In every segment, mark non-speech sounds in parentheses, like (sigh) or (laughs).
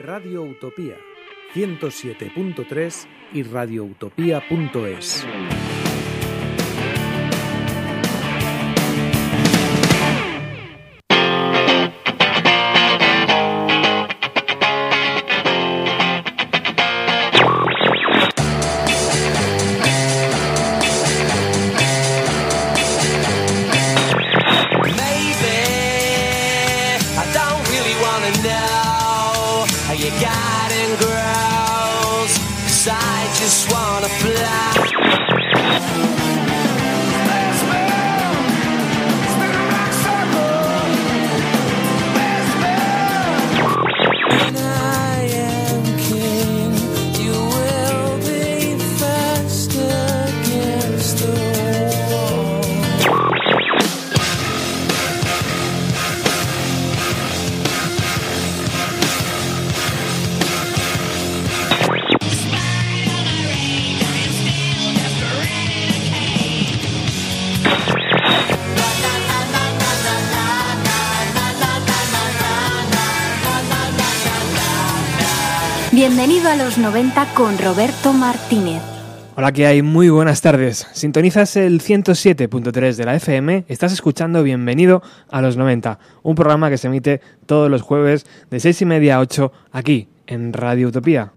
Radio Utopía 107.3 y radioutopía.es. 90 con Roberto Martínez. Hola, que hay? Muy buenas tardes. Sintonizas el 107.3 de la FM, estás escuchando Bienvenido a los 90, un programa que se emite todos los jueves de 6 y media a 8 aquí, en Radio Utopía.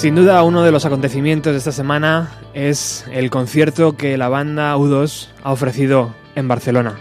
Sin duda, uno de los acontecimientos de esta semana es el concierto que la banda U2 ha ofrecido en Barcelona.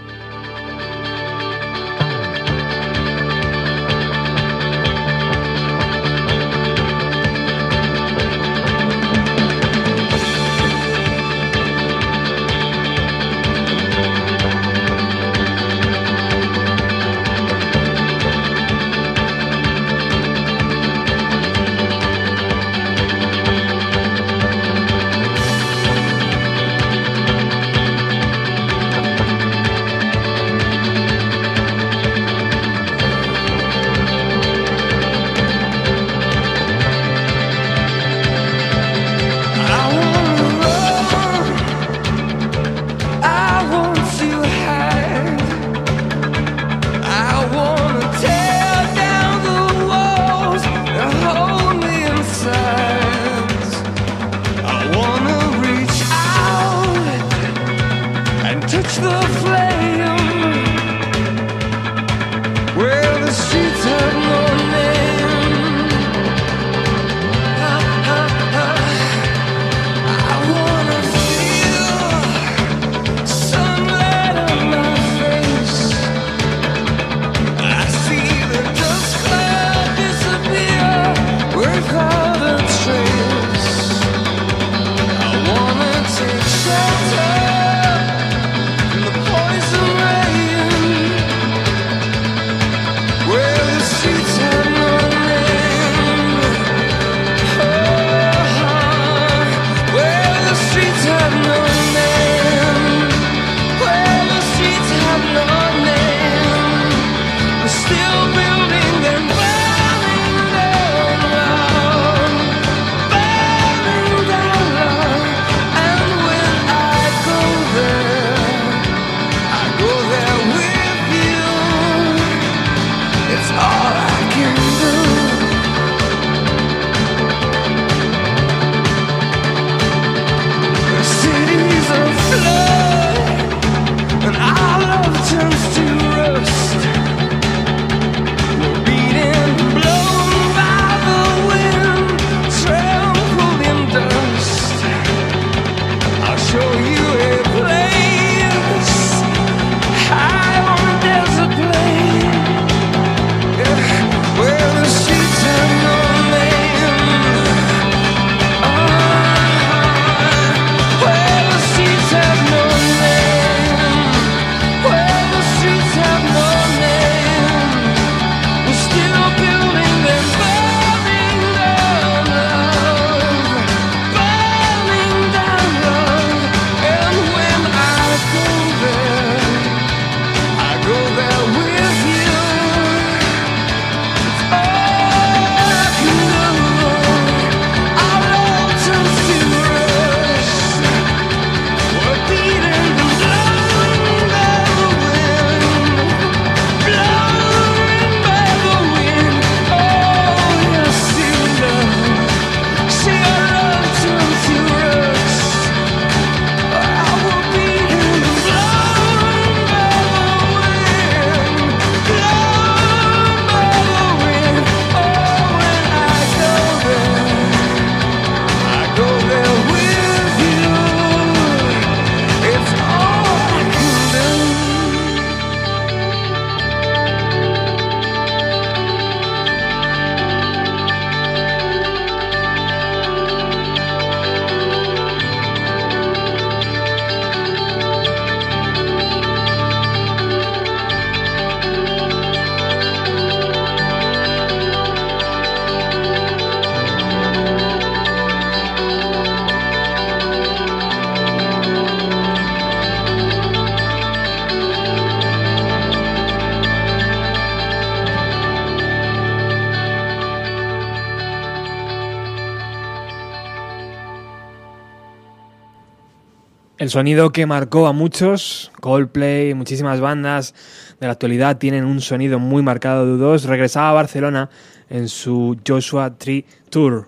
El sonido que marcó a muchos, Coldplay, muchísimas bandas de la actualidad tienen un sonido muy marcado de U2, regresaba a Barcelona en su Joshua Tree Tour.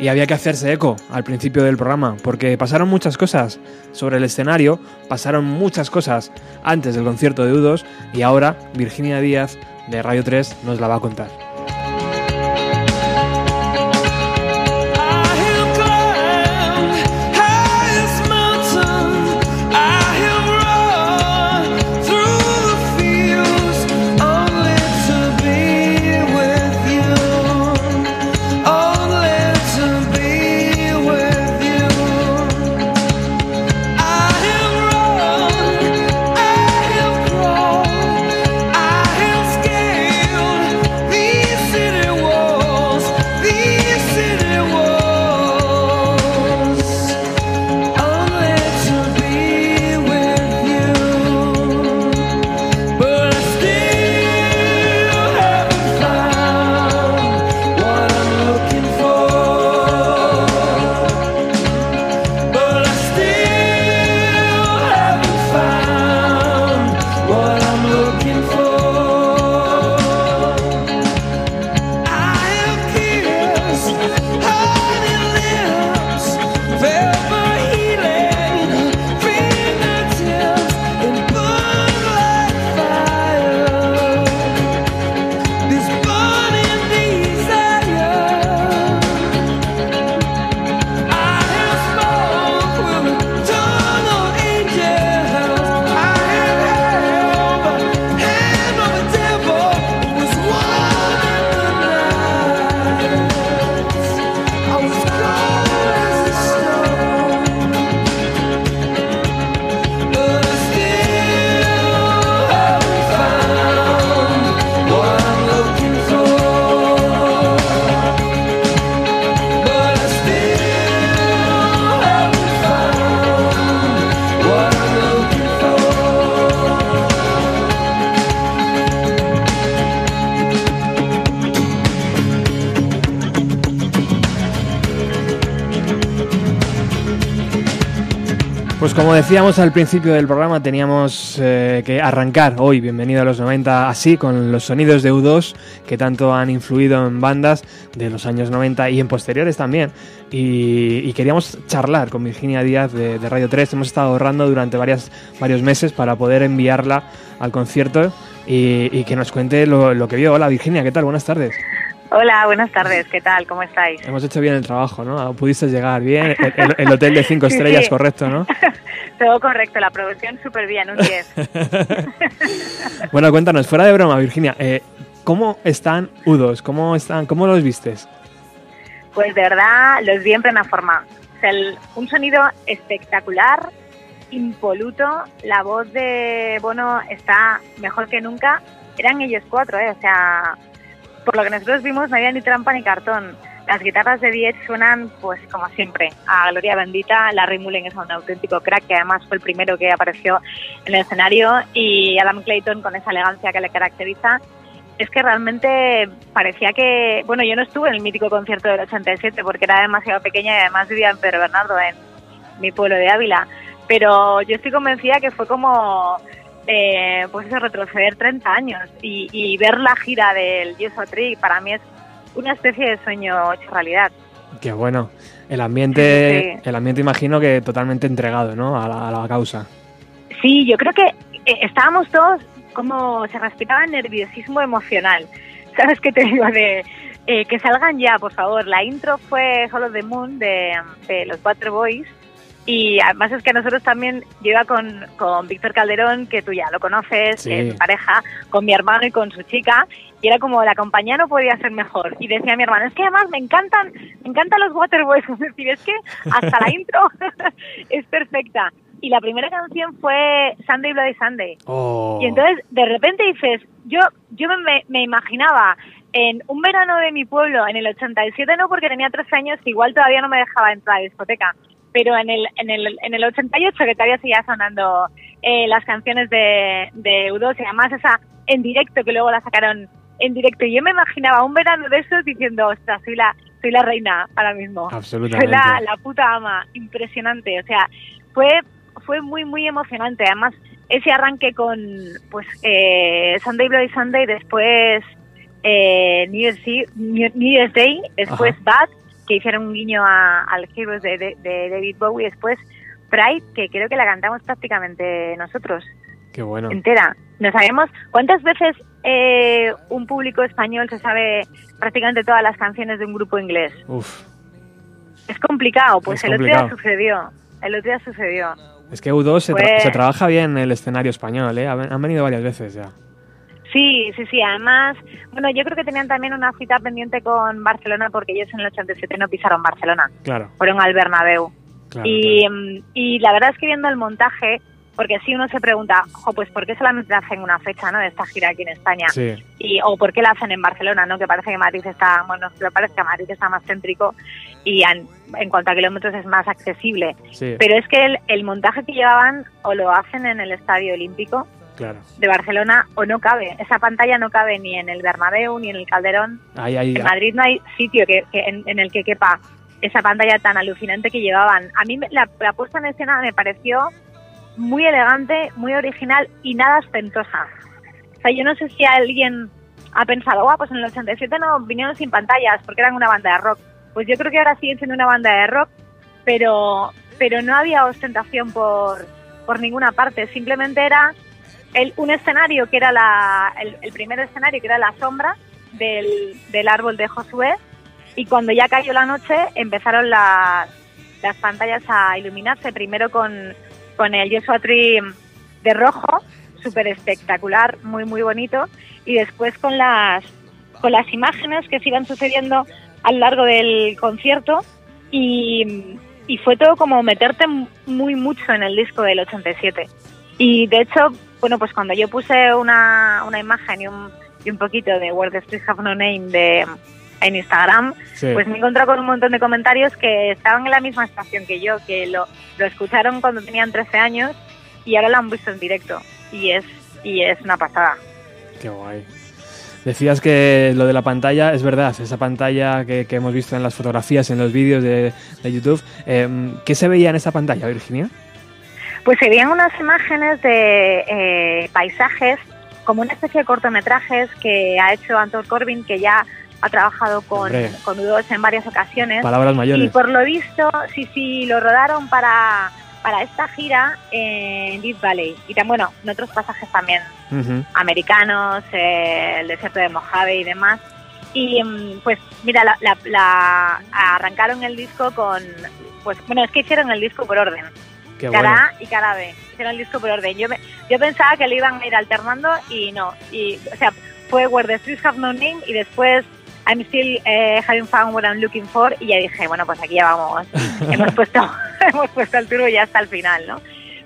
Y había que hacerse eco al principio del programa, porque pasaron muchas cosas sobre el escenario, pasaron muchas cosas antes del concierto de U2 y ahora Virginia Díaz de Radio 3 nos la va a contar. Pues como decíamos al principio del programa, teníamos eh, que arrancar hoy, bienvenido a los 90, así, con los sonidos de U2 que tanto han influido en bandas de los años 90 y en posteriores también. Y, queríamos charlar con Virginia Díaz de, Radio 3. Hemos estado ahorrando durante varias, varios meses para poder enviarla al concierto y, que nos cuente lo que vio. Hola Virginia, ¿qué tal? Buenas tardes. Hola, buenas tardes, ¿qué tal? ¿Cómo estáis? Hemos hecho bien el trabajo, ¿no? Pudiste llegar bien, el, el- el hotel de cinco (laughs) Sí, estrellas, sí. correcto, ¿no? (laughs) Todo correcto, la producción súper bien, un 10. (laughs) Bueno, cuéntanos, fuera de broma, Virginia, eh, ¿cómo están U2? ¿Cómo, están, ¿Cómo los vistes? Pues de verdad, los vi en plena forma. O sea, el- un sonido espectacular, impoluto, la voz de Bono está mejor que nunca. Eran ellos cuatro, ¿eh? O sea, por lo que nosotros vimos no había ni trampa ni cartón. Las guitarras de Diez suenan, pues como siempre, a Gloria Bendita. Larry Mullen es un auténtico crack, que además fue el primero que apareció en el escenario, y Adam Clayton con esa elegancia que le caracteriza. Es que realmente parecía que, bueno, yo no estuve en el mítico concierto del 87 porque era demasiado pequeña y además vivía en Pedro Bernardo, en mi pueblo de Ávila, pero yo estoy convencida que fue como, eh, pues eso, retroceder 30 años y, y ver la gira del Joshua Tree para mí es una especie de sueño hecho realidad. Qué bueno. El ambiente, Sí. el ambiente imagino que totalmente entregado, ¿no? A la, a la causa. Sí, yo creo que eh, estábamos todos como se respiraba nerviosismo emocional. (laughs) ¿Sabes qué te digo? De eh, que salgan ya, por favor. La intro fue Hollow the Moon de, de los Water Boys. Y además es que nosotros también, yo iba con, con Víctor Calderón, que tú ya lo conoces, Sí. que es mi pareja, con mi hermano y con su chica, y era como la compañía no podía ser mejor. Y decía mi hermano, es que además me encantan, me encantan los Waterboys, (laughs) es decir, es que hasta la intro (laughs) es perfecta. Y la primera canción fue Sunday Bloody Sunday. Oh. Y entonces de repente dices, yo, yo me, me imaginaba en un verano de mi pueblo, en el 87 no porque tenía 13 años, igual todavía no me dejaba entrar a la discoteca, pero en el, en el, en el 88 que todavía seguía sonando eh, las canciones de, de U2 y además esa en directo que luego la sacaron en directo. Y yo me imaginaba un verano de esos diciendo, ostras, soy la, soy la reina ahora mismo. Absolutamente. Soy la, la puta ama, impresionante. O sea, fue, fue muy, muy emocionante. Además, ese arranque con pues eh, Sunday Bloody Sunday, después eh, New, Year's New, New Year's Day, después Bad, que hicieron un guiño a- al Heroes de, de- de David Bowie, después Pride, que creo que la cantamos prácticamente nosotros, Qué bueno. entera. No sabemos cuántas veces eh, un público español se sabe prácticamente todas las canciones de un grupo inglés. Uf. Es complicado, pues Es el otro día sucedió. El otro día sucedió. Es que U2 se, tra- Pues- se trabaja bien el escenario español, ¿eh? Han venido varias veces ya. Sí, sí, sí. Además, bueno, yo creo que tenían también una cita pendiente con Barcelona porque ellos en el 87 no pisaron Barcelona, Claro, fueron al Bernabéu. claro. y, claro. mm, y la verdad es que viendo el montaje, porque si uno se pregunta, jo, pues ¿por qué solamente hacen una fecha, no, de esta gira aquí en España? Sí, Y, o ¿por qué la hacen en Barcelona, no? Que parece que Madrid está, bueno, que parece que Madrid está más céntrico y en, en cuanto a kilómetros es más accesible. sí, Pero es que el, el montaje que llevaban o lo hacen en el Estadio Olímpico claro. de Barcelona o no cabe. Esa pantalla no cabe ni en el Bernabéu ni en el Calderón. Ahí, ahí, En Madrid no hay sitio que, que en, en el que quepa esa pantalla tan alucinante que llevaban. A mí la, la puesta en escena me pareció muy elegante, muy original y nada ostentosa. O sea, yo no sé si alguien ha pensado, guau, pues en el 87 no vinieron sin pantallas porque eran una banda de rock. Pues yo creo que ahora siguen siendo una banda de rock, pero, pero no había ostentación por, por ninguna parte. Simplemente era el, un escenario que era la, el, el primer escenario que era la sombra del, del árbol de Josué y cuando ya cayó la noche empezaron las, las pantallas a iluminarse, primero con, con el Joshua Tree de rojo, súper espectacular, muy muy bonito, y después con las, con las imágenes que se iban sucediendo a lo largo del concierto y, y fue todo como meterte muy mucho en el disco del 87. Y de hecho, bueno, pues cuando yo puse una, una imagen y un, y un poquito de Where the Streets Have No Name de, en Instagram, sí. pues me he encontrado con un montón de comentarios que estaban en la misma estación que yo, que lo, lo escucharon cuando tenían 13 años y ahora lo han visto en directo. Y es, y es una pasada. Qué guay. Decías que lo de la pantalla es verdad, esa pantalla que, que hemos visto en las fotografías, en los vídeos de, de YouTube. eh, ¿Qué se veía en esa pantalla, Virginia? Pues se veían unas imágenes de eh, paisajes, como una especie de cortometrajes que ha hecho Anton Corbin, que ya ha trabajado con, Hombre. con U2 en varias ocasiones. Palabras Y mayores. por lo visto, sí, sí, lo rodaron para, para esta gira en Deep Valley. Y también, bueno, en otros pasajes también americanos, eh, el desierto de Mojave y demás. Y mm, pues mira, la, la- la- arrancaron el disco con, pues bueno, es que hicieron el disco por orden, Qué cara bueno. A y cara B, hicieron el disco por orden. Yo, me- yo pensaba que le iban a ir alternando y no, y o sea, fue Where the Streets Have No Name y después I'm Still eh, Having Found What I'm Looking For y ya dije, bueno, pues aquí ya vamos, (laughs) hemos puesto, (laughs) hemos puesto el turbo ya hasta el final, ¿no?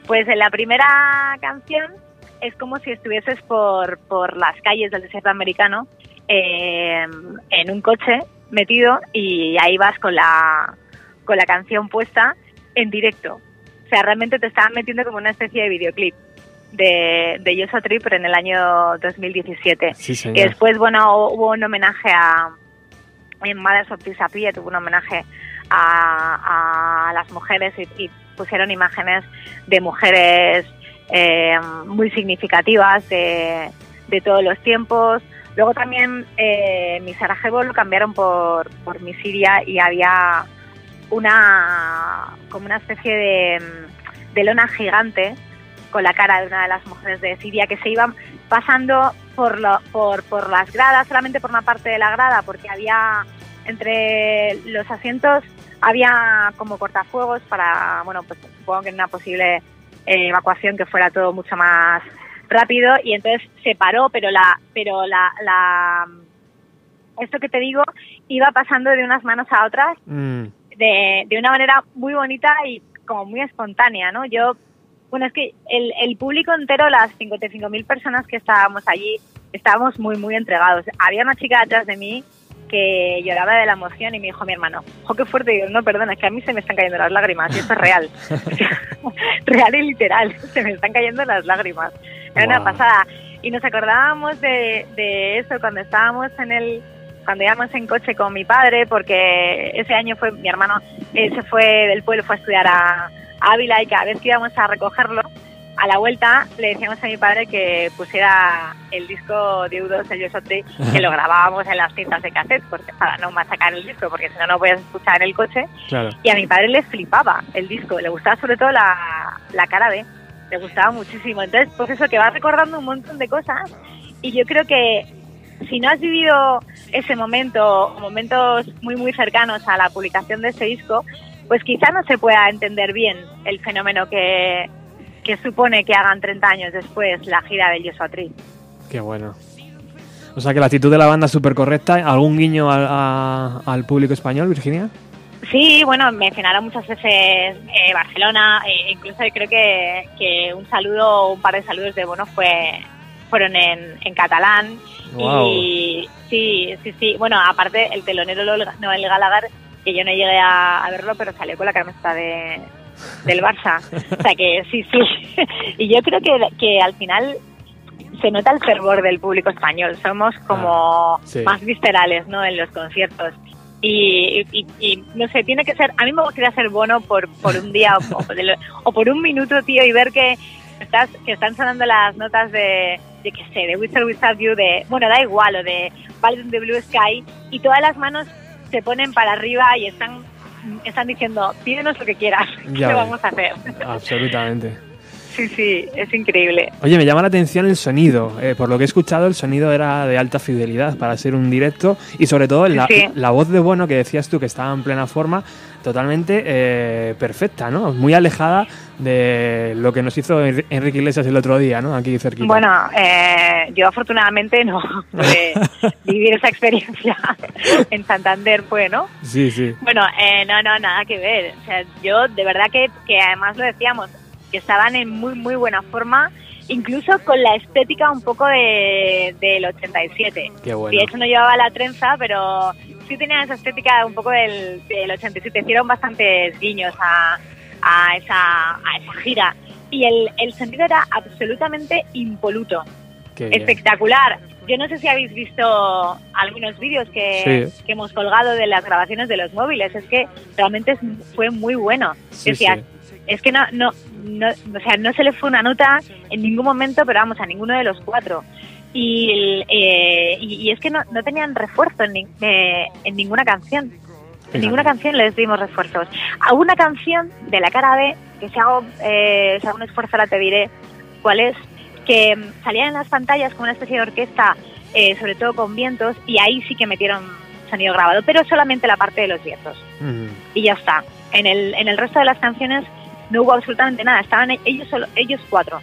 Pues en la primera canción es como si estuvieses por, por las calles del desierto americano eh, en un coche metido y ahí vas con la, con la canción puesta en directo. O sea, realmente te estaban metiendo como una especie de videoclip de, de Joshua Tree, pero en el año 2017. Sí, Y señor. después, bueno, hubo un homenaje a. En Mothers of Disappear tuvo un homenaje a, a las mujeres y, y pusieron imágenes de mujeres eh, muy significativas de, de todos los tiempos. Luego también eh, mi Sarajevo lo cambiaron por, por mi Siria y había una como una especie de, de lona gigante con la cara de una de las mujeres de Siria que se iban pasando por, lo, por, por las gradas, solamente por una parte de la grada, porque había entre los asientos había como cortafuegos para, bueno, pues supongo que en una posible eh, evacuación que fuera todo mucho más rápido y entonces se paró, pero la, pero la, la, esto que te digo iba pasando de unas manos a otras Mm, de, de una manera muy bonita y como muy espontánea, ¿no? Yo, bueno, es que el, el público entero, las 55.000 personas que estábamos allí, estábamos muy, muy entregados. Había una chica detrás de mí que lloraba de la emoción y me dijo mi hermano, ¡oh, qué fuerte! Y yo, no, perdona, es que a mí se me están cayendo las lágrimas y esto es real. (laughs) (laughs) real y literal, se me están cayendo las lágrimas. Era una pasada. y nos acordábamos de, de eso cuando estábamos en el cuando íbamos en coche con mi padre porque ese año fue mi hermano eh, se fue del pueblo fue a estudiar a, a Ávila y cada vez que íbamos a recogerlo a la vuelta le decíamos a mi padre que pusiera el disco de U2 el Yo Soy Tri, que lo (laughs) grabábamos en las cintas de cassette porque para no machacar el disco porque si no no podías escuchar en el coche Claro. y a mi padre le flipaba el disco, le gustaba sobre todo la, la cara B, le gustaba muchísimo. Entonces, pues eso, que va recordando un montón de cosas y yo creo que si no has vivido ese momento momentos muy, muy cercanos a la publicación de ese disco, pues quizá no se pueda entender bien el fenómeno que, que supone que hagan 30 años después la gira del Joshua Tree. Qué bueno. O sea que la actitud de la banda es súper correcta. ¿Algún guiño al, a- al público español, Virginia? Sí, bueno, mencionaron muchas veces eh, Barcelona, e incluso creo que, que un saludo, un par de saludos de Bono fue fueron en, en catalán. Y sí, sí, sí. Bueno, aparte el telonero Noel Gallagher, que yo no llegué a, a verlo, pero salió con la camiseta de, del Barça. O sea que sí, sí. (laughs) Y yo creo que, que al final se nota el fervor del público español. Somos como Ah, sí. más viscerales, ¿no? En los conciertos. Y, y- y, no sé, tiene que ser. A mí me gustaría ser bono por, por un día o, o por un minuto, tío, y ver que estás que están sonando las notas de, de que sé, de Whistle Without You, de. Bueno, da igual, o de Ballad in the Blue Sky, y todas las manos se ponen para arriba y están están diciendo, pídenos lo que quieras, (laughs) ¿qué ves. vamos a hacer? Absolutamente. (laughs) Sí, sí, es increíble. Oye, me llama la atención el sonido. Eh, por lo que he escuchado, el sonido era de alta fidelidad para ser un directo y sobre todo la, Sí. la voz de Bono que decías tú que estaba en plena forma, totalmente eh, perfecta, ¿no? Muy alejada de lo que nos hizo Enri- Enrique Iglesias el otro día, ¿no? Aquí cerquita. Bueno, eh, yo afortunadamente no (laughs) pude vivir esa experiencia (laughs) en Santander, fue, ¿no? Sí, sí. Bueno, eh, no, no, nada que ver. O sea, yo de verdad que, que además lo decíamos, que estaban en muy, muy buena forma, incluso con la estética un poco de, del 87. Qué bueno. Y de hecho no llevaba la trenza, pero sí tenía esa estética un poco del, del 87. Hicieron bastantes guiños a, a, esa, a esa gira. Y el, el sonido era absolutamente impoluto espectacular. Yo no sé si habéis visto algunos vídeos que, Sí. que hemos colgado de las grabaciones de los móviles. Es que realmente fue muy bueno. Sí, Decías, sí. es que no, no, no, o sea, no se le fue una nota en ningún momento, pero vamos, a ninguno de los cuatro. Y, el, eh, y, y es que no, no tenían refuerzo en, ni- eh, en ninguna canción. En ninguna canción les dimos refuerzos. A una canción de la cara B, que si hago, eh, si hago un esfuerzo la te diré cuál es, que mm, salían en las pantallas como una especie de orquesta, eh, sobre todo con vientos, y ahí sí que metieron sonido grabado, pero solamente la parte de los vientos. Mm. Y ya está. En el, en el resto de las canciones no hubo absolutamente nada, estaban ellos, solo, ellos cuatro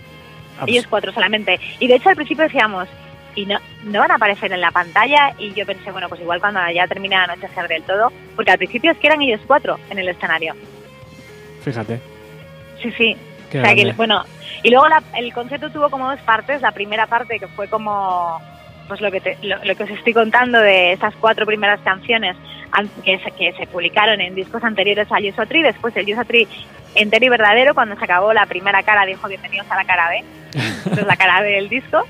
Abs- ellos cuatro solamente. Y de hecho al principio decíamos, y no, no van a aparecer en la pantalla, y yo pensé, bueno, pues igual cuando ya termine de anochecer del todo, porque al principio es que eran ellos cuatro en el escenario. Fíjate. Sí, sí. Qué o sea que, grande. bueno, y luego la- el concierto tuvo como dos partes, la primera parte que fue como pues lo que te- lo, lo que os estoy contando de esas cuatro primeras canciones an- que se, que se publicaron en discos anteriores a Yuso Tree, después el Yuso Tree entero y verdadero, cuando se acabó la primera cara dijo bienvenidos a la cara B, Esta (laughs) es la cara B del disco,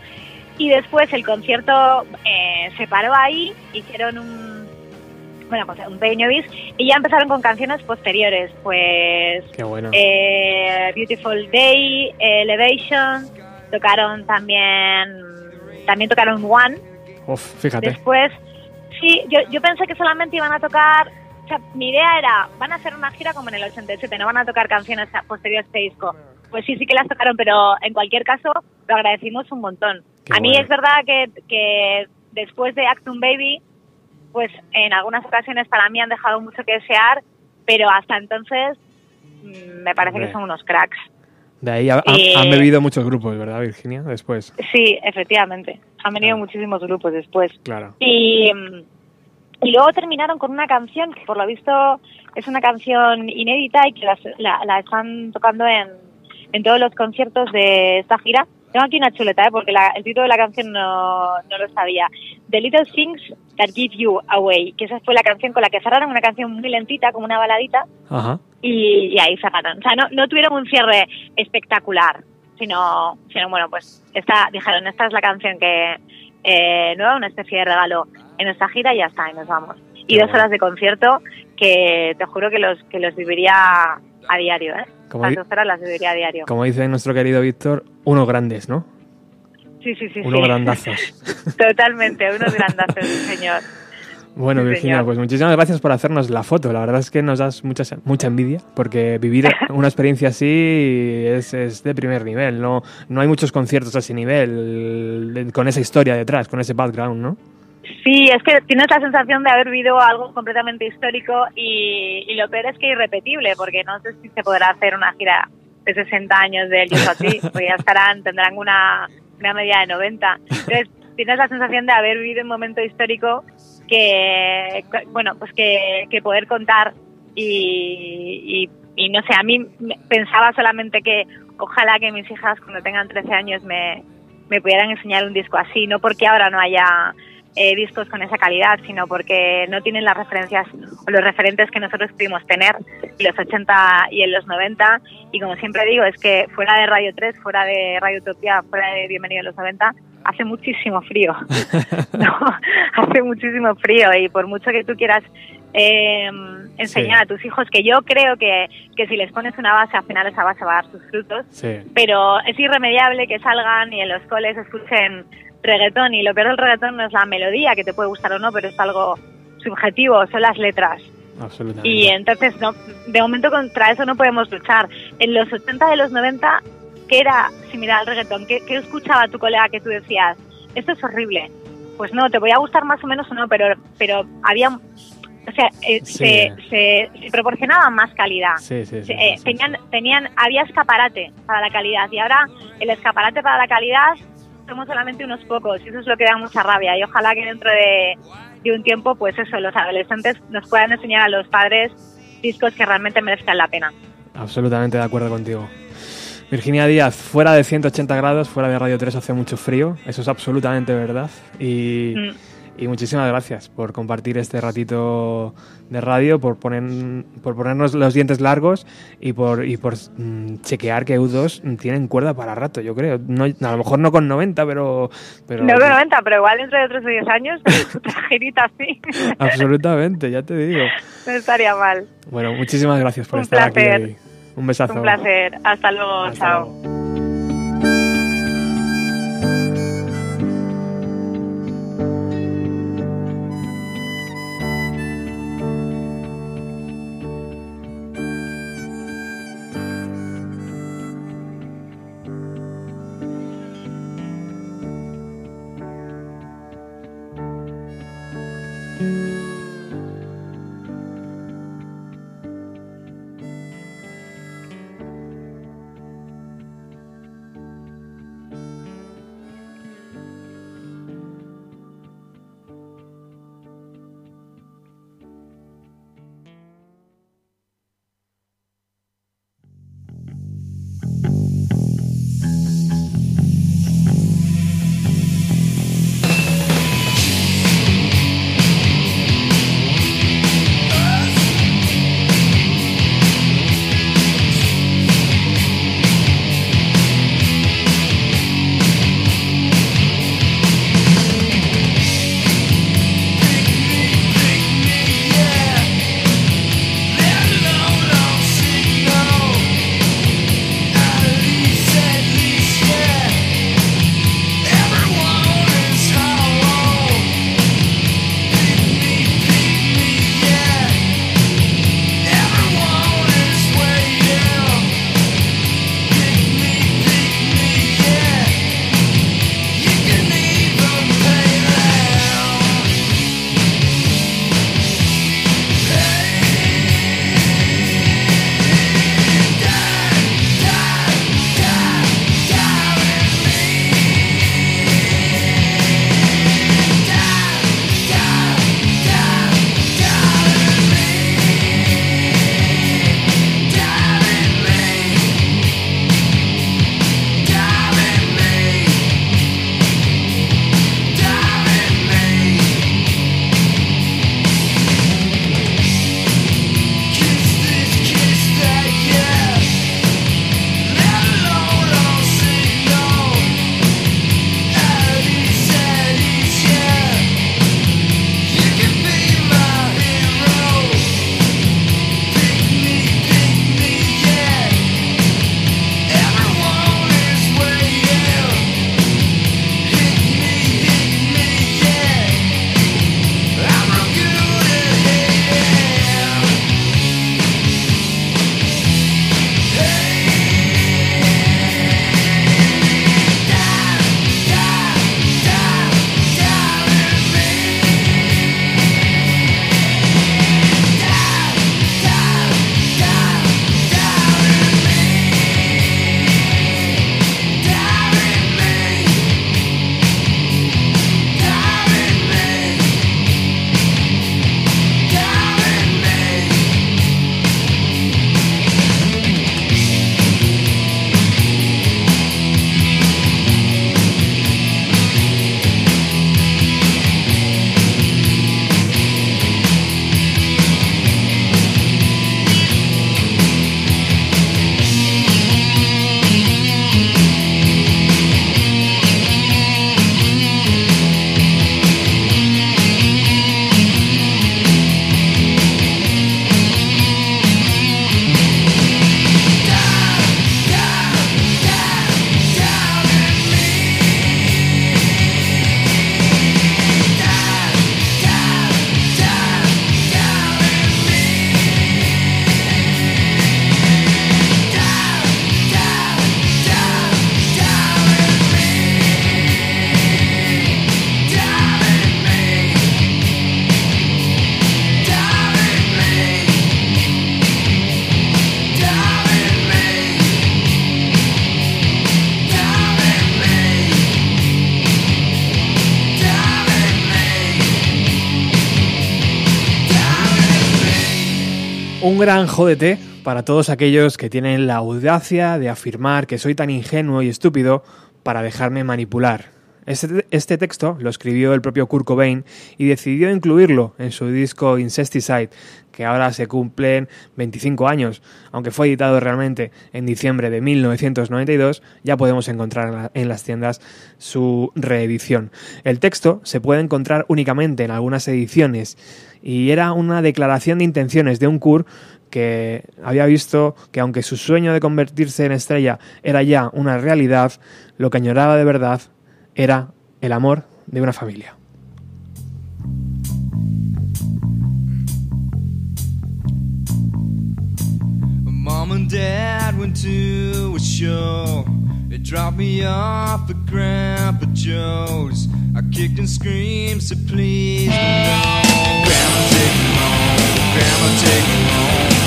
y después el concierto eh, se paró ahí, hicieron un bueno, pues un pequeño bis y ya empezaron con canciones posteriores, pues Qué bueno. eh, Beautiful Day, Elevation, tocaron también, también tocaron One. Uf, fíjate. Después, sí, yo, yo pensé que solamente iban a tocar, o sea, mi idea era, van a hacer una gira como en el 87, no van a tocar canciones posteriores a este disco. Pues sí, sí que las tocaron, pero en cualquier caso lo agradecimos un montón. Qué a mí bueno. es verdad que, que después de Actum Baby, pues en algunas ocasiones para mí han dejado mucho que desear, pero hasta entonces mm, me parece que son unos cracks. De ahí ha- Eh, han bebido muchos grupos, ¿verdad, Virginia? Después. Sí, efectivamente. Han venido Claro. muchísimos grupos después. Claro. Y, y luego terminaron con una canción que por lo visto es una canción inédita y que las- la, la están tocando en, en todos los conciertos de esta gira. Tengo aquí una chuleta, ¿eh? porque la- el título de la canción no, no lo sabía. The Little Things That Give You Away, que esa fue la canción con la que cerraron, una canción muy lentita, como una baladita, Ajá. y, y ahí cerraron. O sea, no, no tuvieron un cierre espectacular, sino, sino bueno, pues esta, dijeron, esta es la canción que eh, nueva, una especie de regalo en nuestra gira y ya está, y nos vamos. Y Qué dos bueno. horas de concierto que te juro que los que los viviría a diario, ¿eh? Como Las di- dos horas las viviría a diario. Como dice nuestro querido Víctor, unos grandes, ¿no? Sí, sí, sí, Unos sí. grandazos. (laughs) Totalmente, unos grandazos, señor. Bueno, Sí, Virginia, señor. pues muchísimas gracias por hacernos la foto. La verdad es que nos das mucha, mucha envidia, porque vivir (laughs) una experiencia así es, es de primer nivel. No, no hay muchos conciertos a ese nivel, de- con esa historia detrás, con ese background, ¿no? Sí, es que tienes la sensación de haber vivido algo completamente histórico y, y lo peor es que irrepetible, porque no sé si se podrá hacer una gira de 60 años del Yo a ti, porque ya estarán, tendrán una, una media de 90. Entonces, tienes la sensación de haber vivido un momento histórico que, bueno, pues que, que poder contar y, y, y no sé, a mí pensaba solamente que ojalá que mis hijas cuando tengan 13 años me, me pudieran enseñar un disco así, no porque ahora no haya eh, discos con esa calidad, sino porque no tienen las referencias o los referentes que nosotros pudimos tener en los 80 y en los 90. Y como siempre digo, es que fuera de Radio 3, fuera de Radio Utopía, fuera de Bienvenido en los 90, hace muchísimo frío. no, (laughs) (laughs) hace muchísimo frío y por mucho que tú quieras eh, enseñar Sí. a tus hijos, que yo creo que, que si les pones una base, al final esa base va a dar sus frutos, Sí. pero es irremediable que salgan y en los coles escuchen reggaetón y lo peor del reggaetón no es la melodía que te puede gustar o no, pero es algo subjetivo, son las letras. Absolutamente. Y entonces, no, de momento contra eso no podemos luchar. En los 80 y los 90, ¿qué era similar al reggaetón? ¿Qué, qué escuchaba tu colega que tú decías? Esto es horrible. Pues no, te voy a gustar más o menos o no, pero, pero había... O sea, eh, Sí. se, se, se proporcionaba más calidad. Sí, sí, sí. Eh, tenían, tenían, había escaparate para la calidad y ahora el escaparate para la calidad somos solamente unos pocos y eso es lo que da mucha rabia y ojalá que dentro de, de un tiempo pues eso, los adolescentes nos puedan enseñar a los padres discos que realmente merezcan la pena. Absolutamente de acuerdo contigo. Virginia Díaz, fuera de 180 grados, fuera de Radio 3 hace mucho frío, eso es absolutamente verdad. Y, Mm. Y muchísimas gracias por compartir este ratito de radio, por, poner, por ponernos los dientes largos y por, y por mm, chequear que U2 tienen cuerda para rato, yo creo. No, a lo mejor no con 90, pero... pero No con 90, pero igual dentro de otros 10 años, otra girita así, (laughs) Absolutamente, ya te digo. no estaría mal. Bueno, muchísimas gracias por Un estar placer. aquí. Un besazo. Un placer. Hasta luego. Hasta chao. luego. Jódete para todos aquellos que tienen la audacia de afirmar que soy tan ingenuo y estúpido para dejarme manipular. Este, este texto lo escribió el propio Kurt Cobain y decidió incluirlo en su disco Incesticide, que ahora se cumplen 25 años. Aunque fue editado realmente en diciembre de 1992, ya podemos encontrar en las tiendas su reedición. El texto se puede encontrar únicamente en algunas ediciones y era una declaración de intenciones de un Kurt que había visto que aunque su sueño de convertirse en estrella era ya una realidad, lo que añoraba de verdad era el amor de una familia. Mom and Dad went to a show. They dropped me off at Grandpa Joe's. I kicked and screamed, said please no. Grandma take me home. Grandma take me home.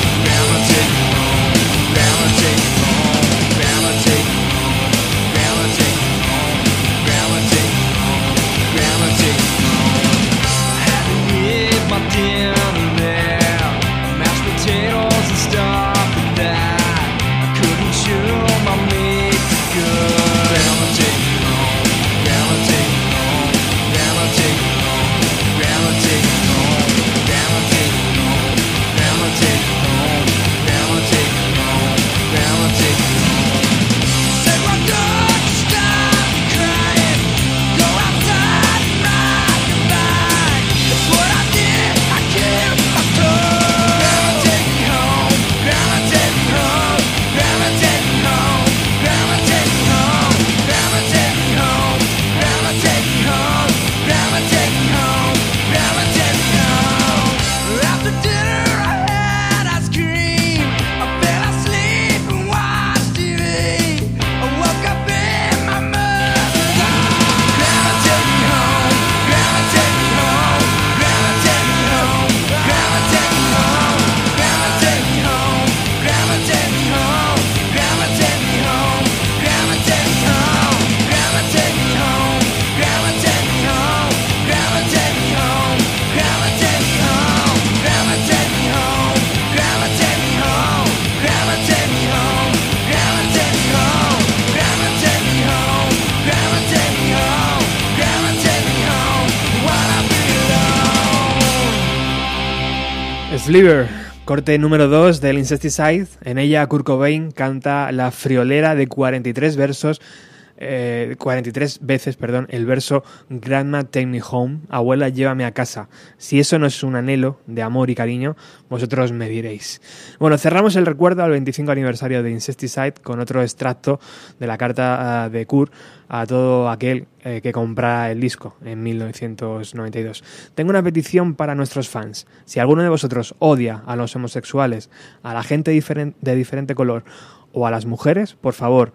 my dinner corte número 2 del Incesticide. En ella Kurt Cobain canta la friolera de 43 versos, eh, 43 veces, perdón, el verso Grandma Take Me Home, abuela llévame a casa. Si eso no es un anhelo de amor y cariño, vosotros me diréis. Bueno, cerramos el recuerdo al 25 aniversario de Incesticide con otro extracto de la carta ah, de Kurt a todo aquel eh, que compra el disco en 1992. Tengo una petición para nuestros fans. Si alguno de vosotros odia a los homosexuales, a la gente de diferente color o a las mujeres, por favor,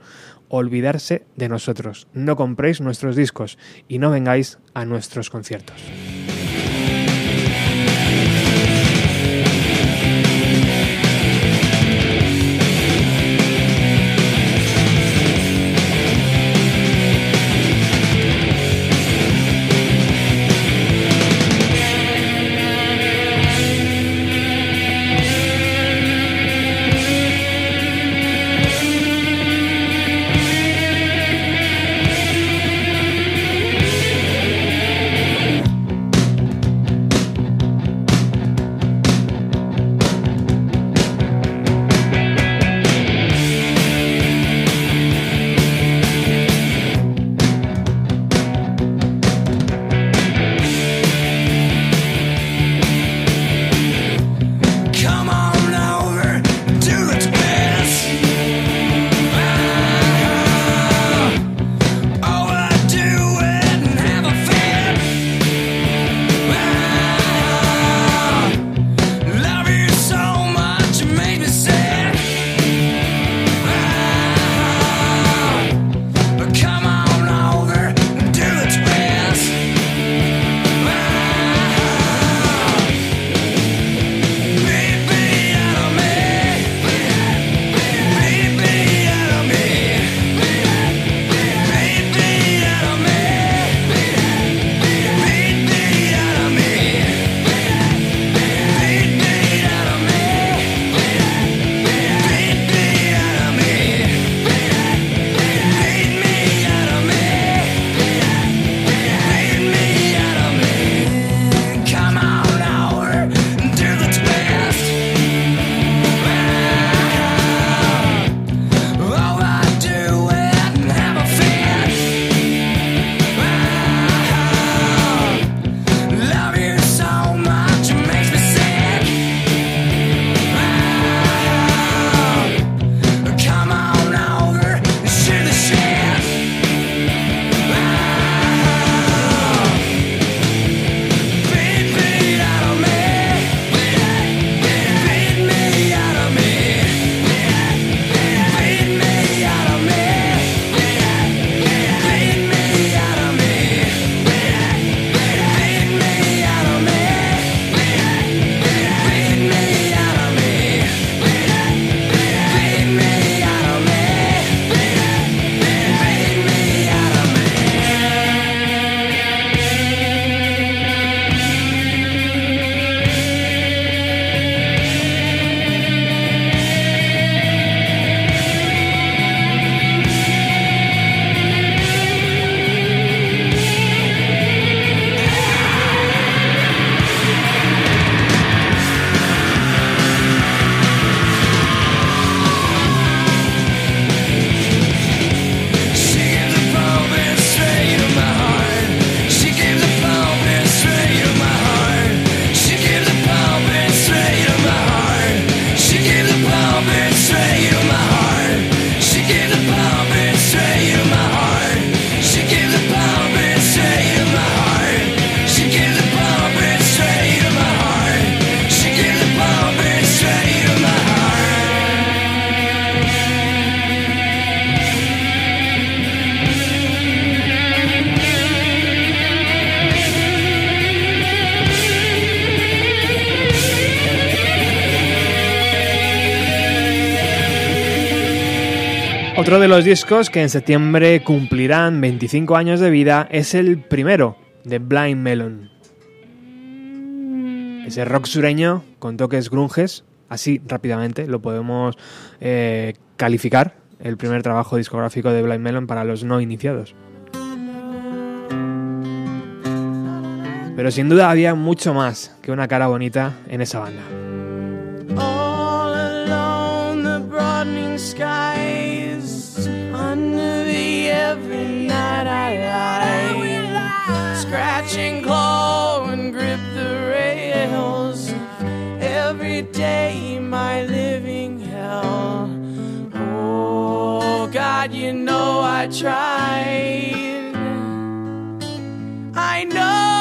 olvidarse de nosotros. No compréis nuestros discos y no vengáis a nuestros conciertos. Otro de los discos que en septiembre cumplirán 25 años de vida es el primero, de Blind Melon. Ese rock sureño con toques grunges, así rápidamente lo podemos eh, calificar, el primer trabajo discográfico de Blind Melon para los no iniciados. Pero sin duda había mucho más que una cara bonita en esa banda. And claw and grip the rails. Every day, in my living hell. Oh, God, you know I tried. I know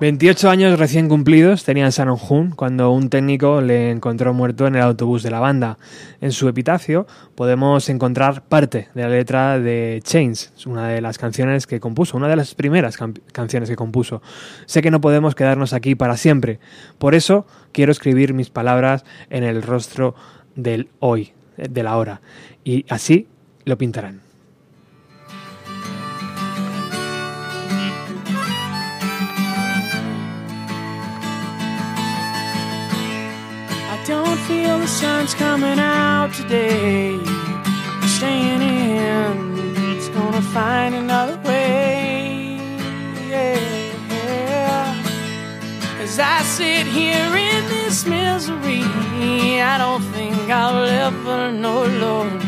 28 años recién cumplidos tenía Shannon Hoon cuando un técnico le encontró muerto en el autobús de la banda. En su epitafio podemos encontrar parte de la letra de Chains, una de las canciones que compuso, una de las primeras can- canciones que compuso. Sé que no podemos quedarnos aquí para siempre, por eso quiero escribir mis palabras en el rostro del hoy, de la hora, y así lo pintarán. Feel the sun's coming out today. Staying in, it's gonna find another way. Yeah. As I sit here in this misery, I don't think I'll ever know, Lord,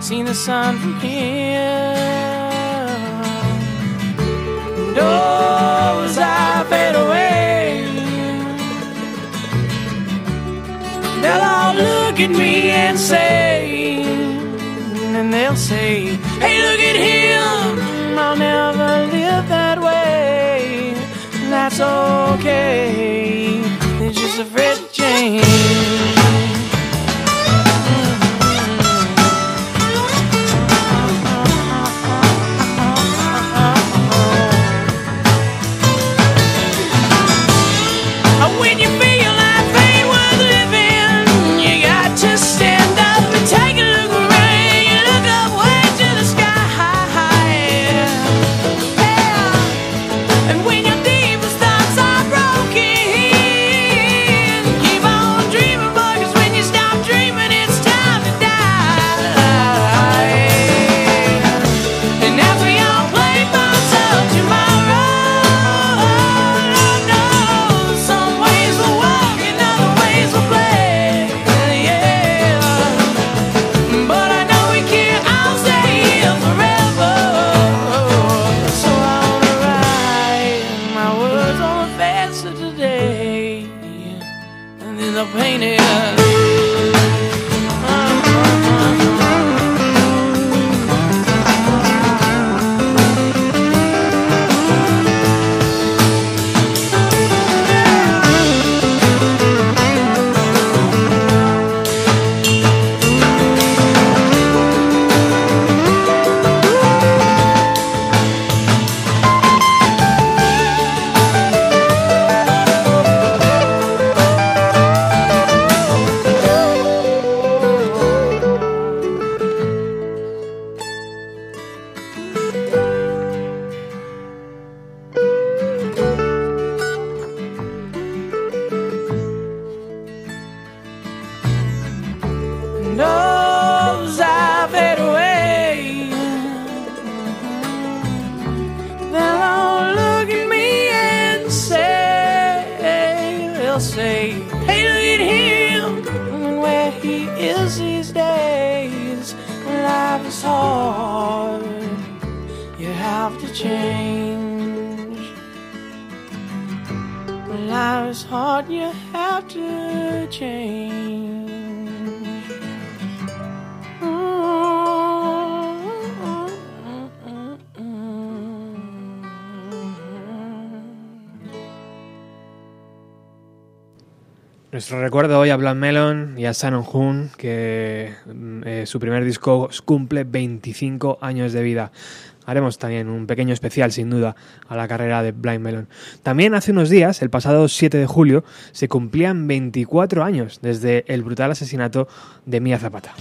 see the sun from here. And I fade away. They'll all look at me and say, and they'll say, Hey, look at him. I'll never live that way. That's okay. They're just a to change. Recuerdo hoy a Black Melon y a Shannon Hoon, que mm, eh, su primer disco cumple 25 años de vida. Haremos también un pequeño especial, sin duda, a la carrera de Blind Melon. También hace unos días, el pasado 7 de julio, se cumplían 24 años desde el brutal asesinato de Mia Zapata.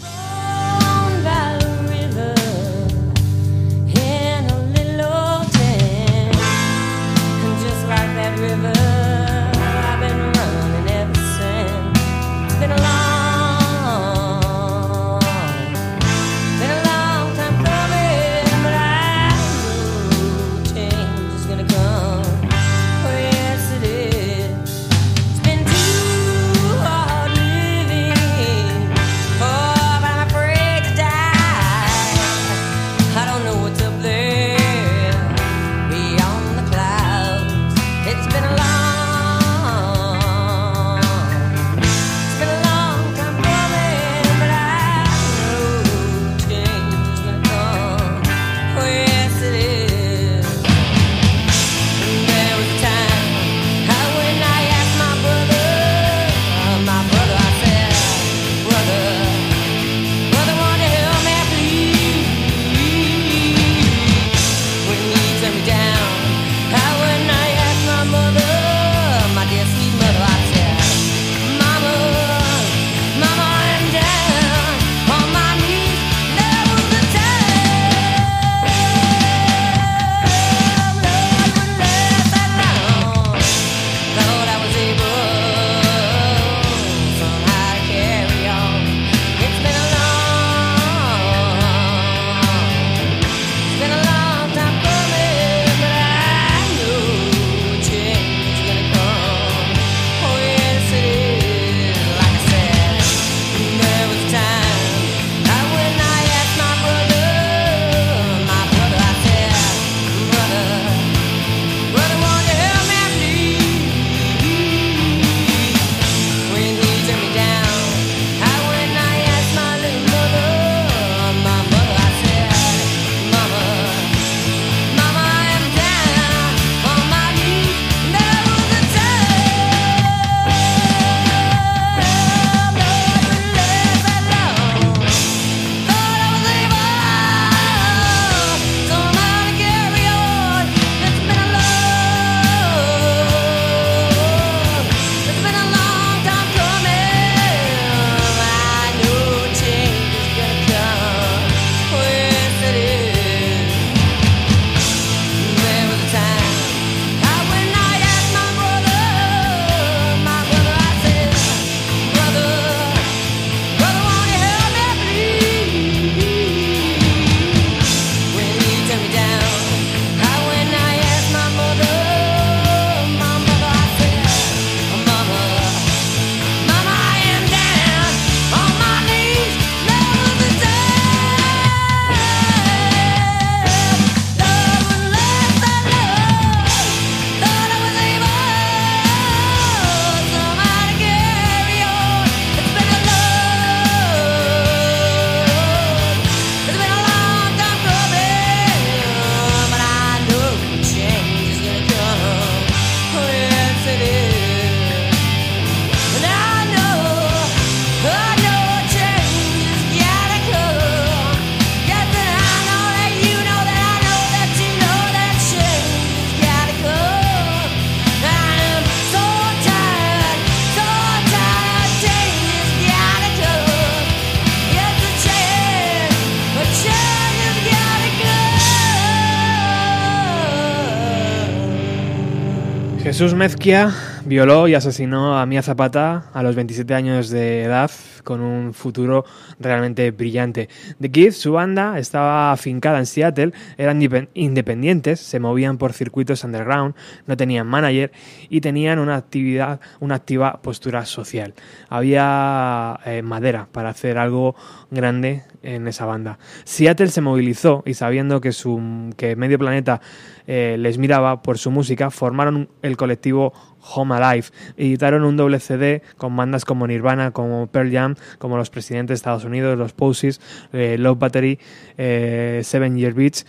Jesús Mezquia violó y asesinó a Mia Zapata a los 27 años de edad con un futuro realmente brillante. The Gift, su banda, estaba afincada en Seattle, eran independientes, se movían por circuitos underground, no tenían manager y tenían una actividad, una activa postura social. Había eh, madera para hacer algo grande en esa banda. Seattle se movilizó y sabiendo que su que medio planeta eh, les miraba por su música, formaron el colectivo Home Alive. Editaron un doble CD con bandas como Nirvana, como Pearl Jam, como los presidentes de Estados Unidos, los Posies, eh, Love Battery, eh, Seven Year Beach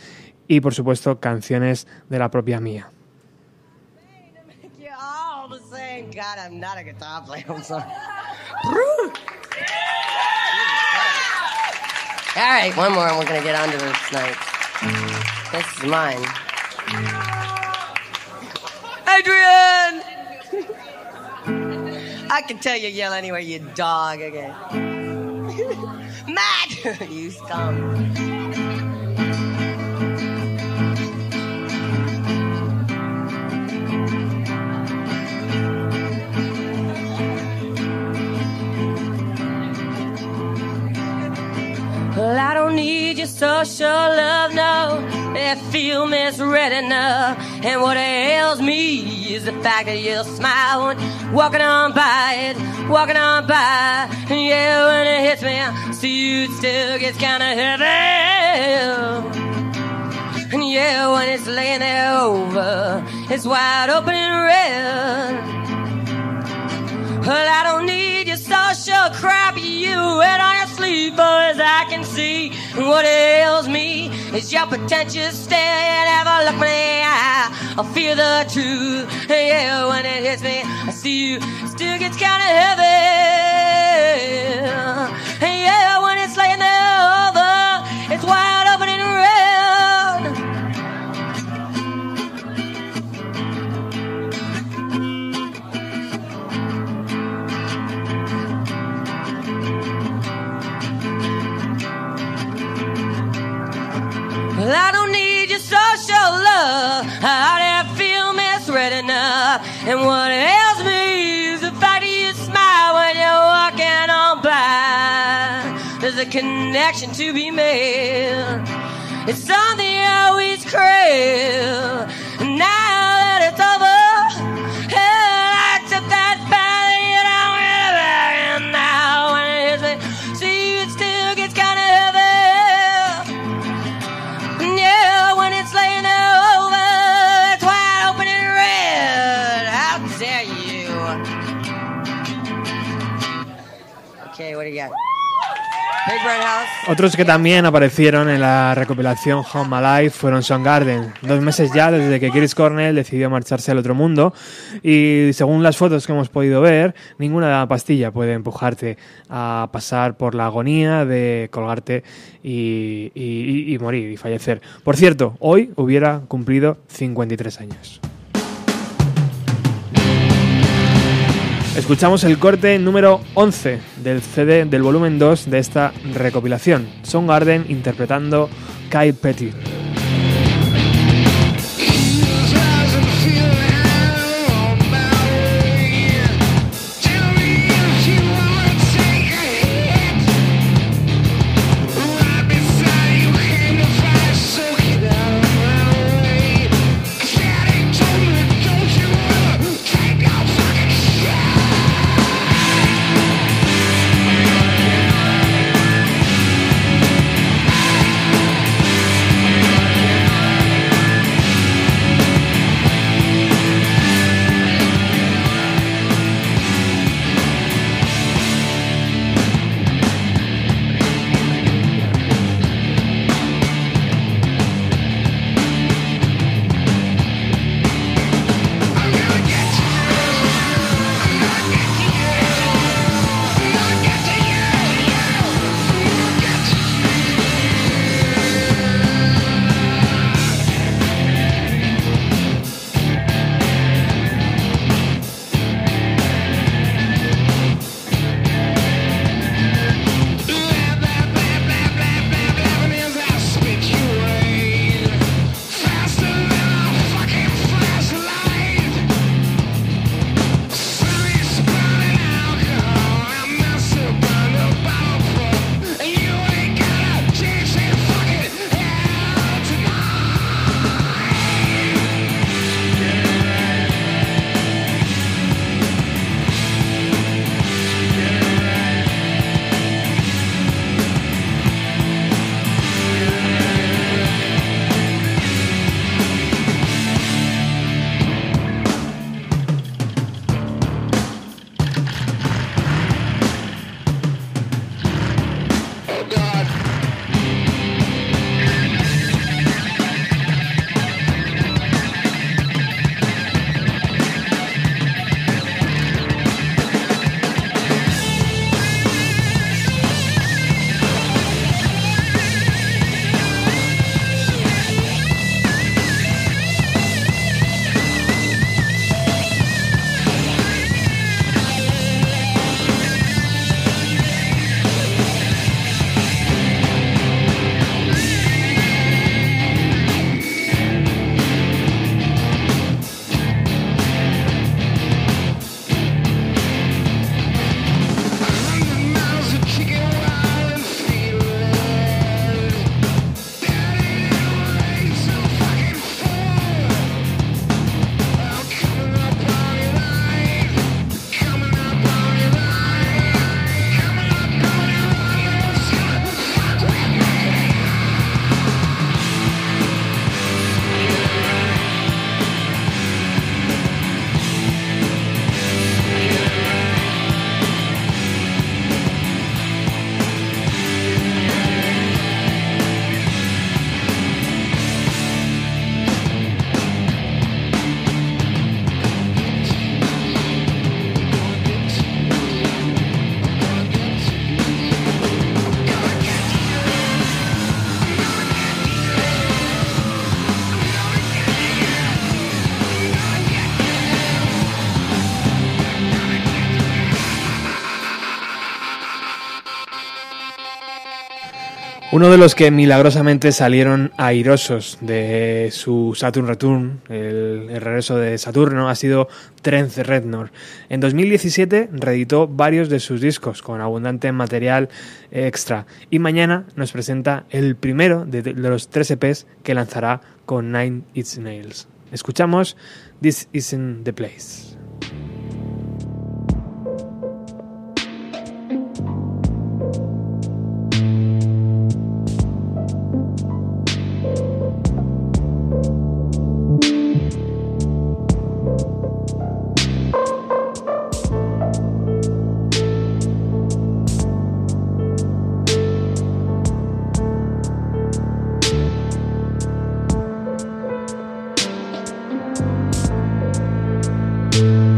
y por supuesto canciones de la propia mía. All the same. God, I'm not a guitar player. I'm sorry. all right, one more, and we're gonna get on to it tonight. This is mine. Adrian! (laughs) I can tell you yell anywhere, you dog. Okay. (laughs) Matt! (laughs) you scum. Well, I don't need your social love, no. If you misread enough. And what ails me is the fact that you smile when walking on by it, walking on by. And yeah, when it hits me, I see you still gets kinda heavy. And yeah, when it's laying there over, it's wide open and red. Well, I don't need your social crap you wear on your sleeve, boys. I can see what ails me is your pretentious stare. You never look me in the eye. I feel the truth. Yeah, when it hits me, I see you. Still gets kind of heavy. Yeah, when it's laying there over, it's wide Well, I don't need your social love. I don't feel misread enough. And what ails me is the fact that you smile when you're walking on by. There's a connection to be made. It's something you always crave. Otros que también aparecieron en la recopilación Home Alive fueron Soundgarden. Dos meses ya desde que Chris Cornell decidió marcharse al otro mundo y según las fotos que hemos podido ver, ninguna pastilla puede empujarte a pasar por la agonía de colgarte y morir y fallecer. Por cierto, hoy hubiera cumplido 53 años. Escuchamos el corte número 11 del CD del volumen 2 de esta recopilación. Soundgarden interpretando Kai Petty. Uno de los que milagrosamente salieron airosos de su Saturn Return, el, regreso de Saturno, ha sido Trent Reznor. En 2017 reeditó varios de sus discos con abundante material extra y mañana nos presenta el primero de, de los tres EPs que lanzará con Nine Inch Nails. Escuchamos This Isn't the Place. And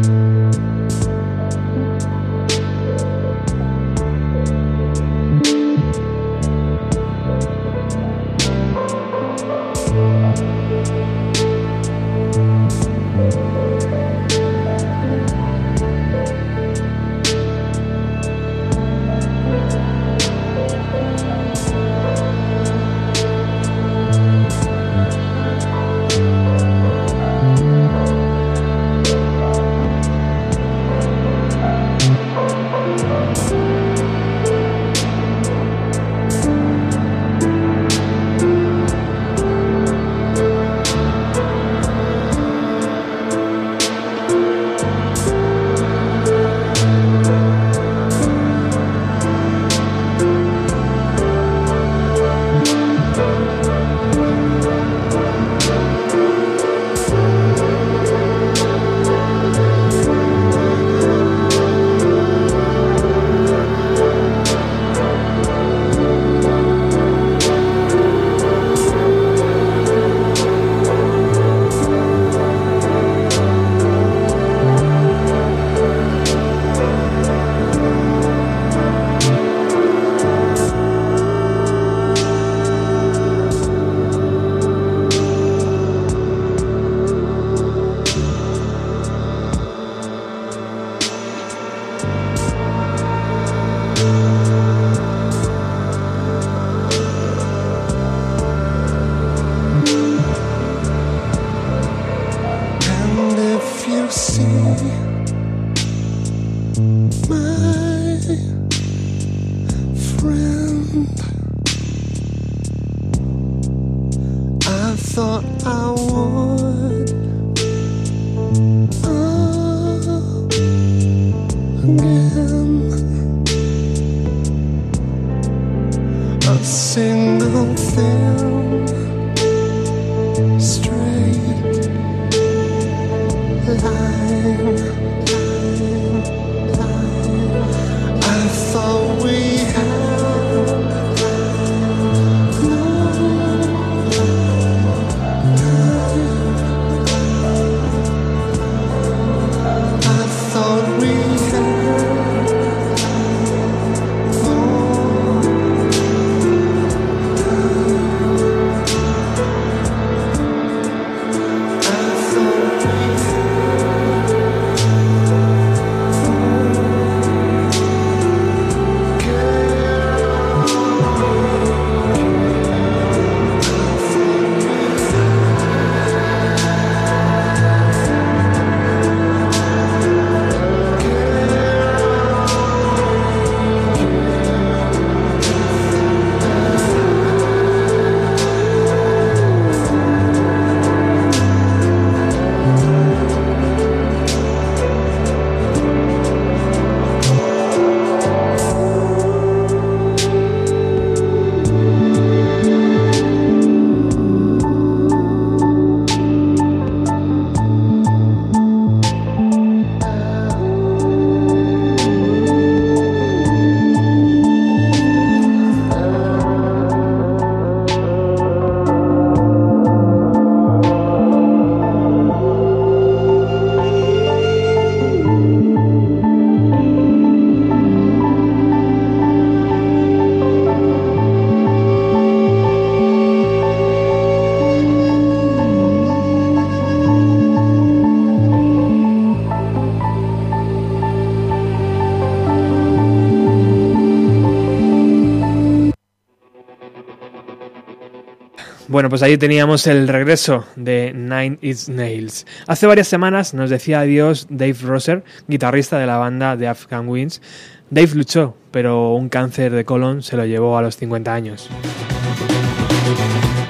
pues ahí teníamos el regreso de Nine Inch Nails. Hace varias semanas nos decía adiós Dave Rosser, guitarrista de la banda The Afghan Winds. Dave luchó, pero un cáncer de colon se lo llevó a los 50 años.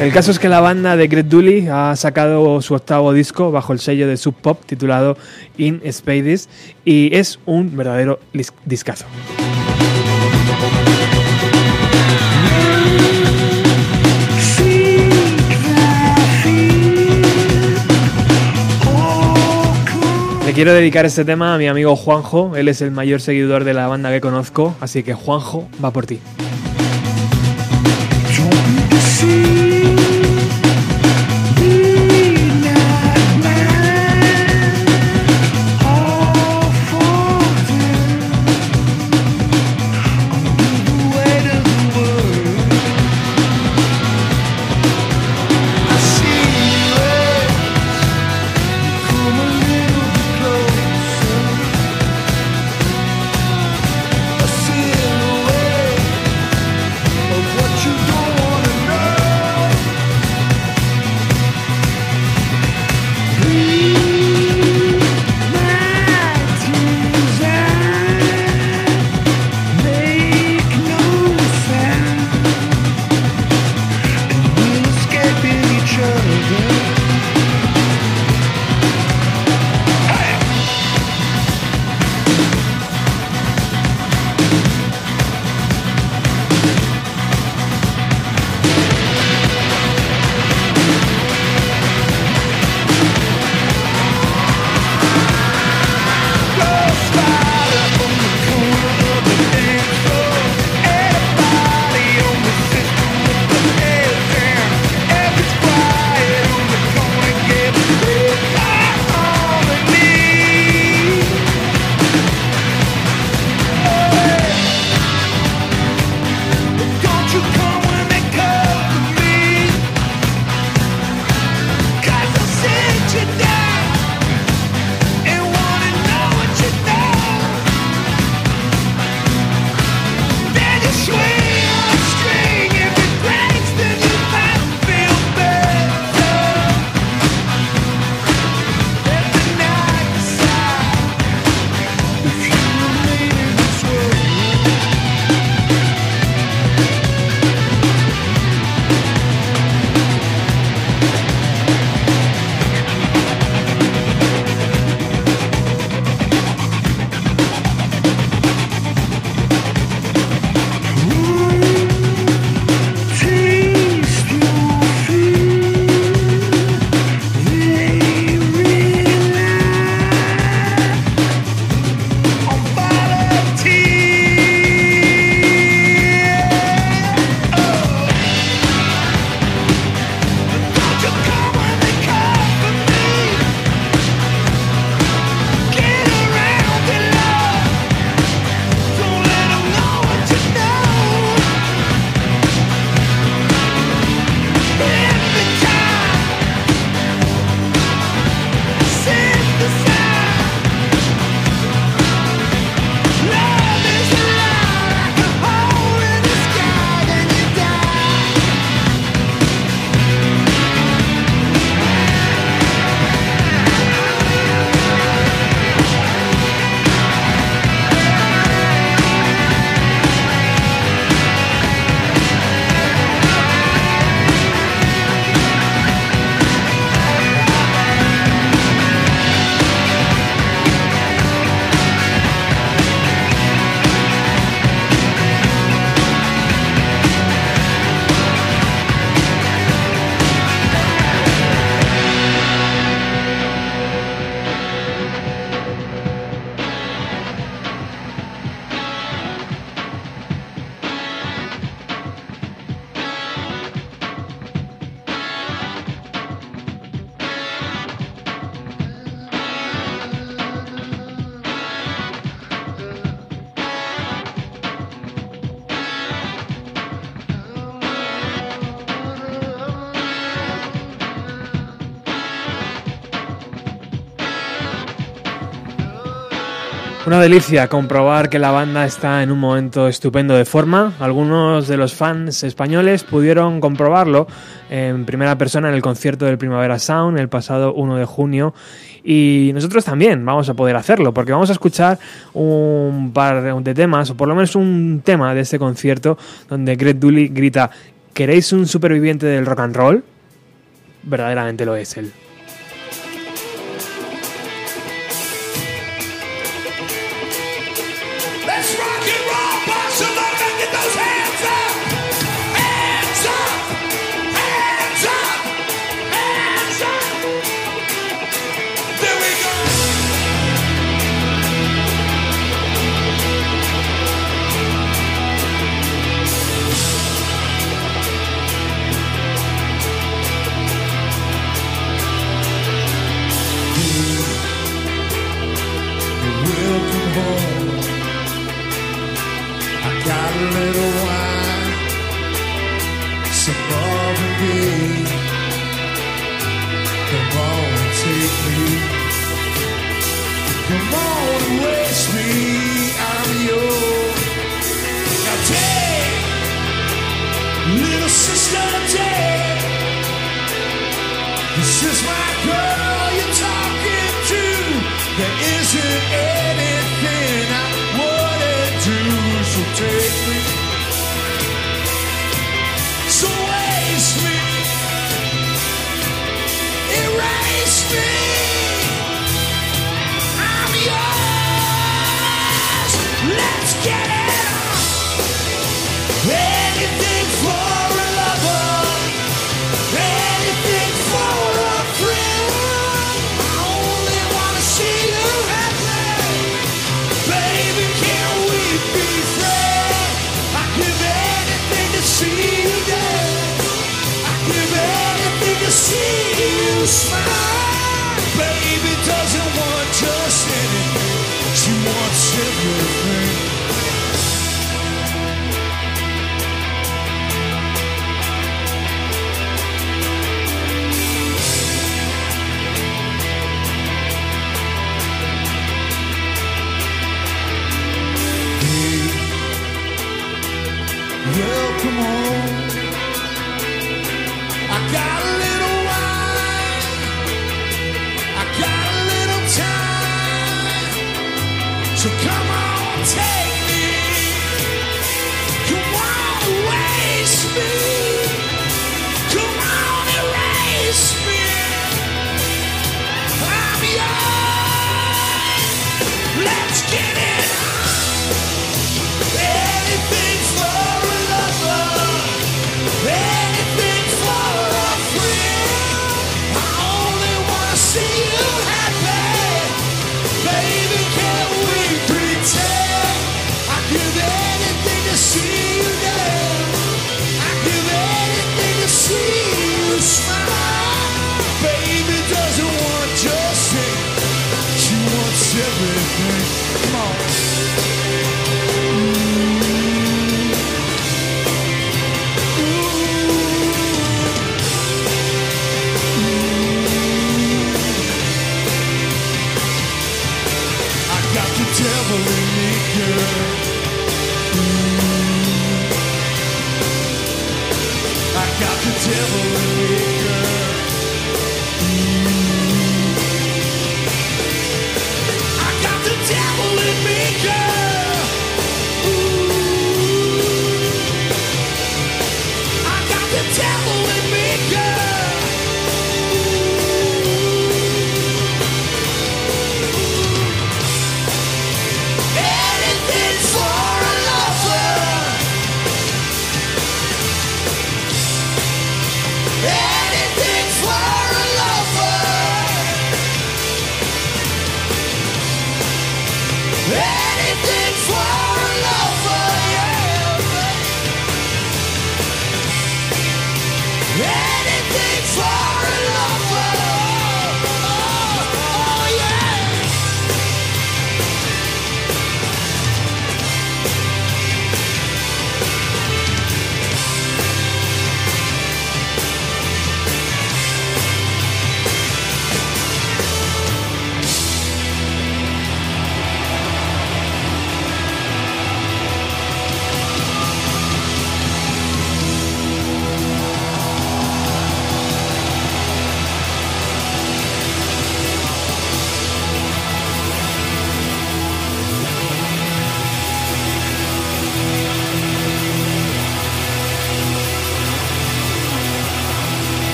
El caso es que la banda de Greg Dooley ha sacado su octavo disco bajo el sello de Sub Pop titulado In Spades y es un verdadero discazo. Quiero dedicar este tema a mi amigo Juanjo, él es el mayor seguidor de la banda que conozco, así que Juanjo va por ti. Una delicia comprobar que la banda está en un momento estupendo de forma. Algunos de los fans españoles pudieron comprobarlo en primera persona en el concierto del Primavera Sound el pasado 1 de junio y nosotros también vamos a poder hacerlo porque vamos a escuchar un par de temas o por lo menos un tema de este concierto donde Greg Dooley grita ¿Queréis un superviviente del rock and roll? Verdaderamente lo es él.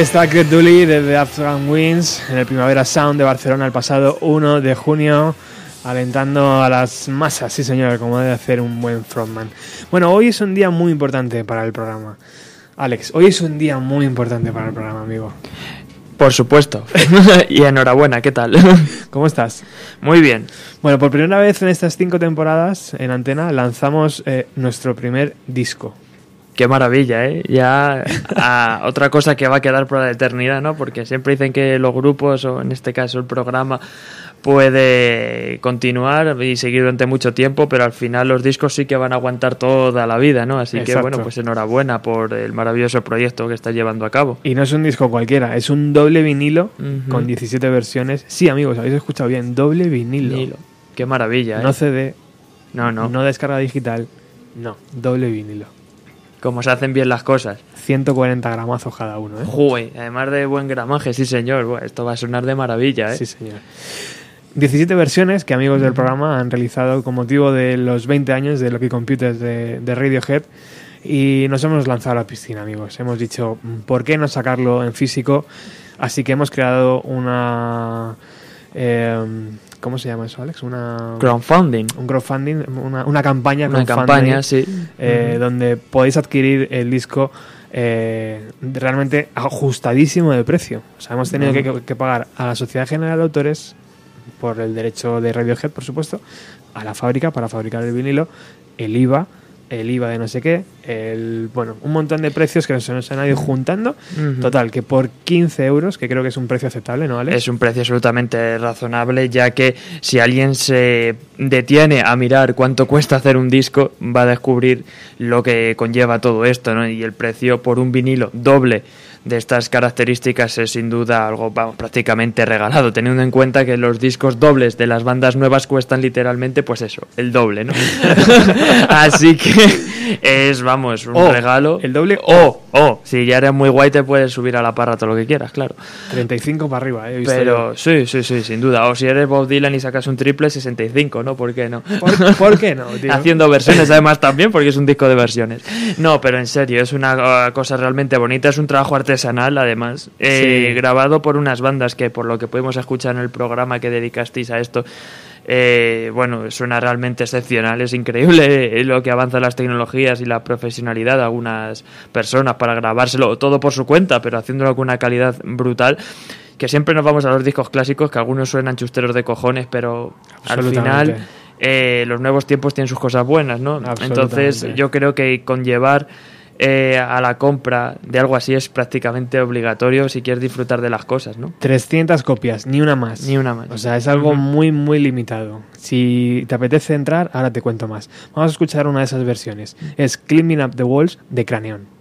Ahí está Craig Dooley de The Afghan Winds en el Primavera Sound de Barcelona el pasado 1 de junio, alentando a las masas, sí señor, como debe hacer un buen frontman. Bueno, hoy es un día muy importante para el programa. Alex, hoy es un día muy importante para el programa, amigo. Por supuesto. (laughs) y enhorabuena, ¿qué tal? (laughs) ¿Cómo estás? Muy bien. Bueno, por primera vez en estas cinco temporadas en Antena lanzamos eh, nuestro primer disco. Qué maravilla, ¿eh? Ya a otra cosa que va a quedar por la eternidad, ¿no? Porque siempre dicen que los grupos, o en este caso el programa, puede continuar y seguir durante mucho tiempo, pero al final los discos sí que van a aguantar toda la vida, ¿no? Así que bueno, pues enhorabuena por el maravilloso proyecto que estás llevando a cabo. Y no es un disco cualquiera, es un doble vinilo con 17 versiones. Sí, amigos, habéis escuchado bien, doble vinilo. Nilo. Qué maravilla, ¿eh? No CD, no, no. no descarga digital, no, doble vinilo. Como se hacen bien las cosas. 140 gramazos cada uno, ¿eh? Joder, además de buen gramaje, sí señor. Esto va a sonar de maravilla, ¿eh? Sí, señor. 17 versiones que amigos del programa han realizado con motivo de los 20 años de Lucky Computers de, de Radiohead y nos hemos lanzado a la piscina, amigos. Hemos dicho, ¿por qué no sacarlo en físico? Así que hemos creado una... eh, ¿Cómo se llama eso, Alex? Una... Crowdfunding. un crowdfunding, una, una campaña Una crowdfunding, campaña, sí. eh, donde podéis adquirir el disco eh, realmente ajustadísimo de precio. O sea, hemos tenido que, que- que pagar a la Sociedad General de Autores por el derecho de Radiohead, por supuesto, a la fábrica para fabricar el vinilo, el IVA, el IVA de no sé qué, el bueno, un montón de precios que se nos han ido juntando. Total, que por 15 euros, que creo que es un precio aceptable, ¿no, Alex? Es un precio absolutamente razonable, ya que si alguien se detiene a mirar cuánto cuesta hacer un disco, va a descubrir lo que conlleva todo esto, ¿no? Y el precio por un vinilo doble de estas características es sin duda algo, vamos, prácticamente regalado, teniendo en cuenta que los discos dobles de las bandas nuevas cuestan literalmente, pues eso, el doble, ¿no? (laughs) Así que es, vamos, un regalo. el doble O, o, si ya eres muy guay te puedes subir a la parra todo lo que quieras, claro. 35 para arriba, ¿eh? Pero sí, sí, sí, sin duda. O si eres Bob Dylan y sacas un triple, 65, ¿no? ¿Por qué no? ¿Por, por qué no, (laughs) tío? Haciendo versiones (laughs) además también, porque es un disco de versiones. No, pero en serio, es una uh, cosa realmente bonita, es un trabajo artesanal además, eh, Sí. grabado por unas bandas que por lo que pudimos escuchar en el programa que dedicasteis a esto, eh, bueno, suena realmente excepcional, es increíble (laughs) lo que avanzan las tecnologías y la profesionalidad de algunas personas para grabárselo todo por su cuenta, pero haciéndolo con una calidad brutal. Que siempre nos vamos a los discos clásicos, que algunos suenan chusteros de cojones, pero al final eh, los nuevos tiempos tienen sus cosas buenas, ¿no? Entonces yo creo que conllevar eh, a la compra de algo así es prácticamente obligatorio si quieres disfrutar de las cosas, ¿no? 300 copias, ni una más. Ni una más. O sea, es algo muy, muy limitado. Si te apetece entrar, ahora te cuento más. Vamos a escuchar una de esas versiones. Es Cleaning Up the Walls de Cranion.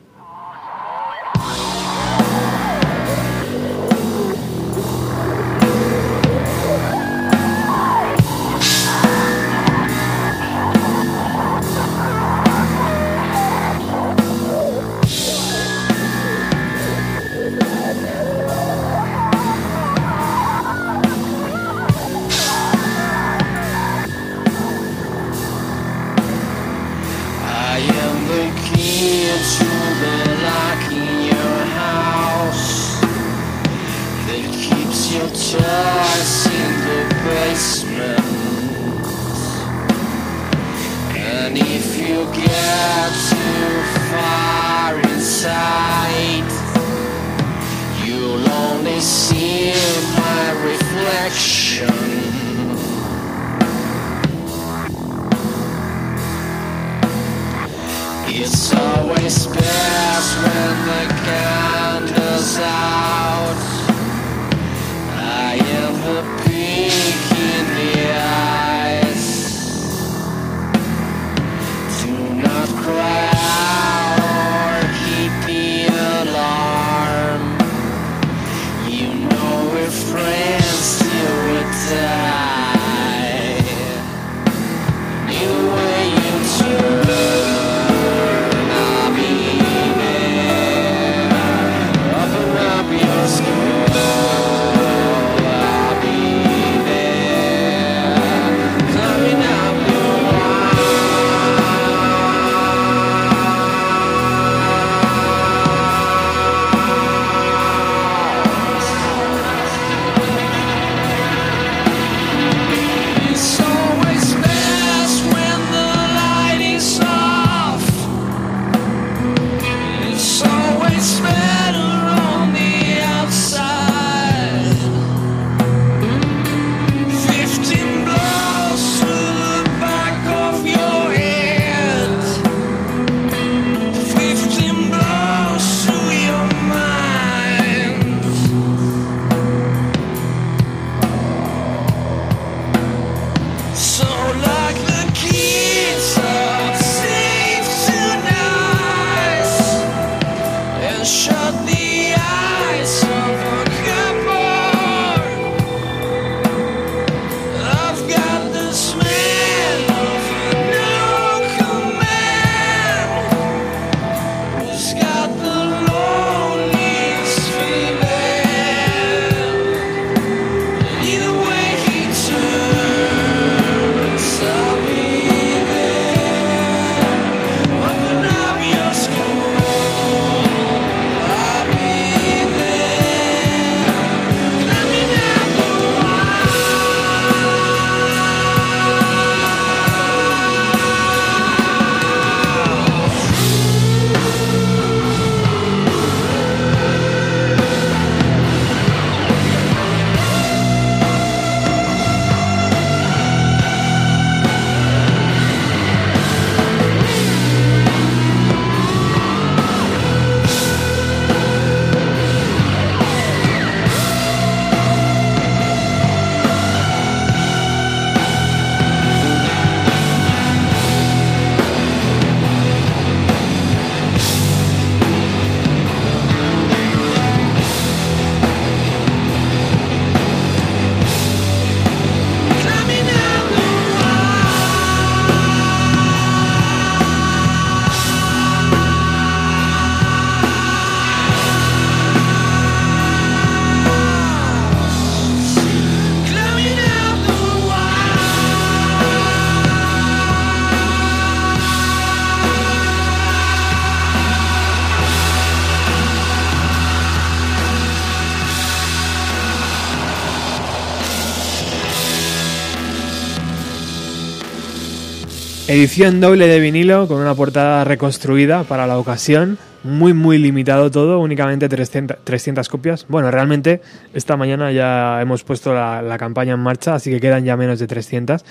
Edición doble de vinilo con una portada reconstruida para la ocasión. Muy, muy limitado todo, únicamente 300, 300 copias. Bueno, realmente esta mañana ya hemos puesto la, campaña en marcha, así que quedan ya menos de 300.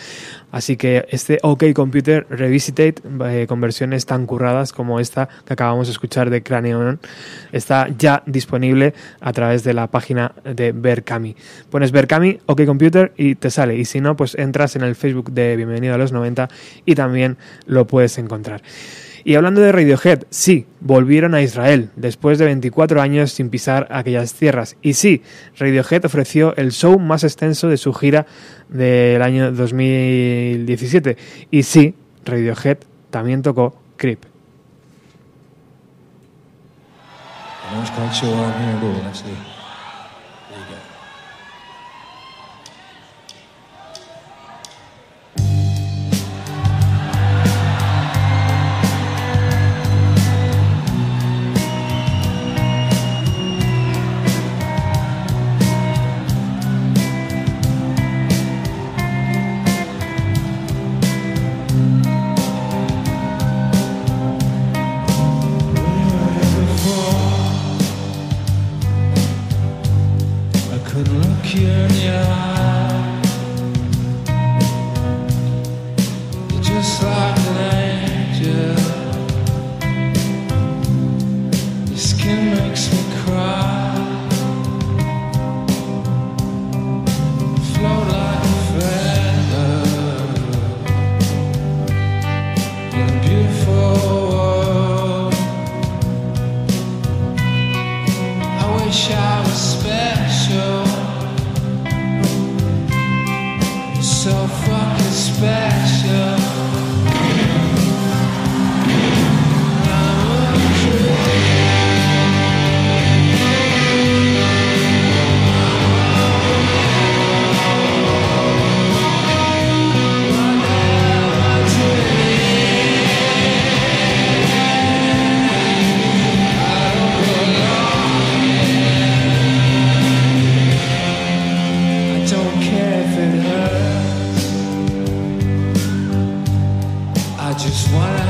Así que este OK Computer Revisited, eh, con versiones tan curradas como esta que acabamos de escuchar de Craneon, está ya disponible a través de la página de Berkami. Pones Berkami, OK Computer y te sale. Y si no, pues entras en el Facebook de Bienvenido a los 90 y también lo puedes encontrar. Y hablando de Radiohead, sí, volvieron a Israel después de 24 años sin pisar aquellas tierras. Y sí, Radiohead ofreció el show más extenso de su gira del año 2017. Y sí, Radiohead también tocó Creep. what I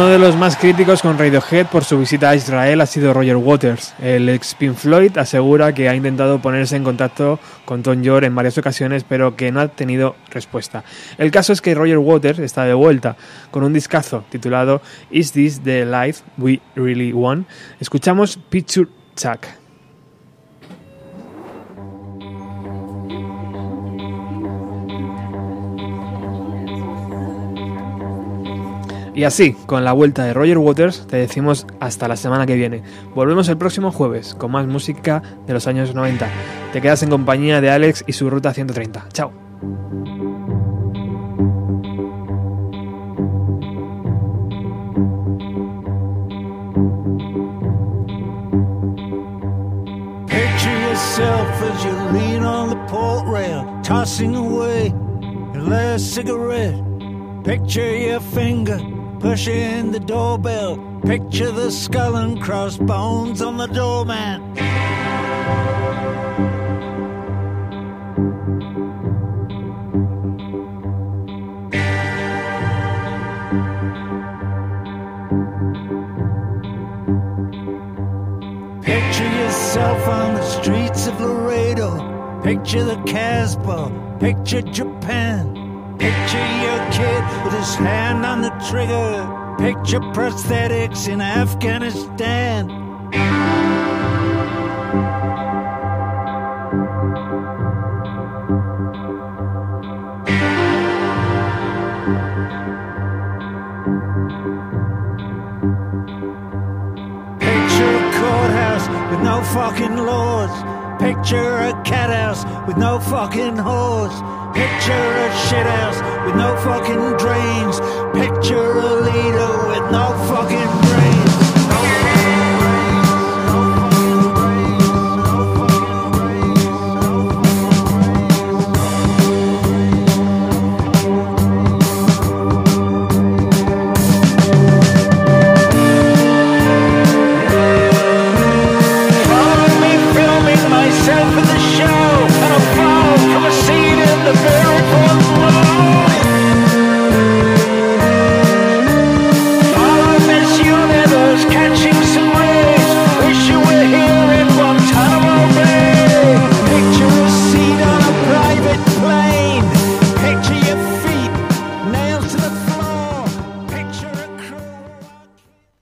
Uno de los más críticos con Radiohead por su visita a Israel ha sido Roger Waters. El ex Pink Floyd asegura que ha intentado ponerse en contacto con Tom York en varias ocasiones, pero que no ha tenido respuesta. El caso es que Roger Waters está de vuelta con un discazo titulado Is This the Life We Really Want? Escuchamos Picture Chuck. Y así, con la vuelta de Roger Waters, te decimos hasta la semana que viene. Volvemos el próximo jueves con más música de los años 90. Te quedas en compañía de Alex y su ruta 130. Chao. As you lean on the port rail, tossing away your last cigarette. Picture your finger pushing the doorbell. Picture the skull and crossbones on the doorman. Picture yourself on the streets of Laredo. Picture the Casbah. Picture Japan. Picture your kid with his hand on the trigger. Picture prosthetics in Afghanistan. Picture a courthouse with no fucking laws. Picture a cat house with no fucking whores. Picture a shit house with no fucking drains. Picture a leader with no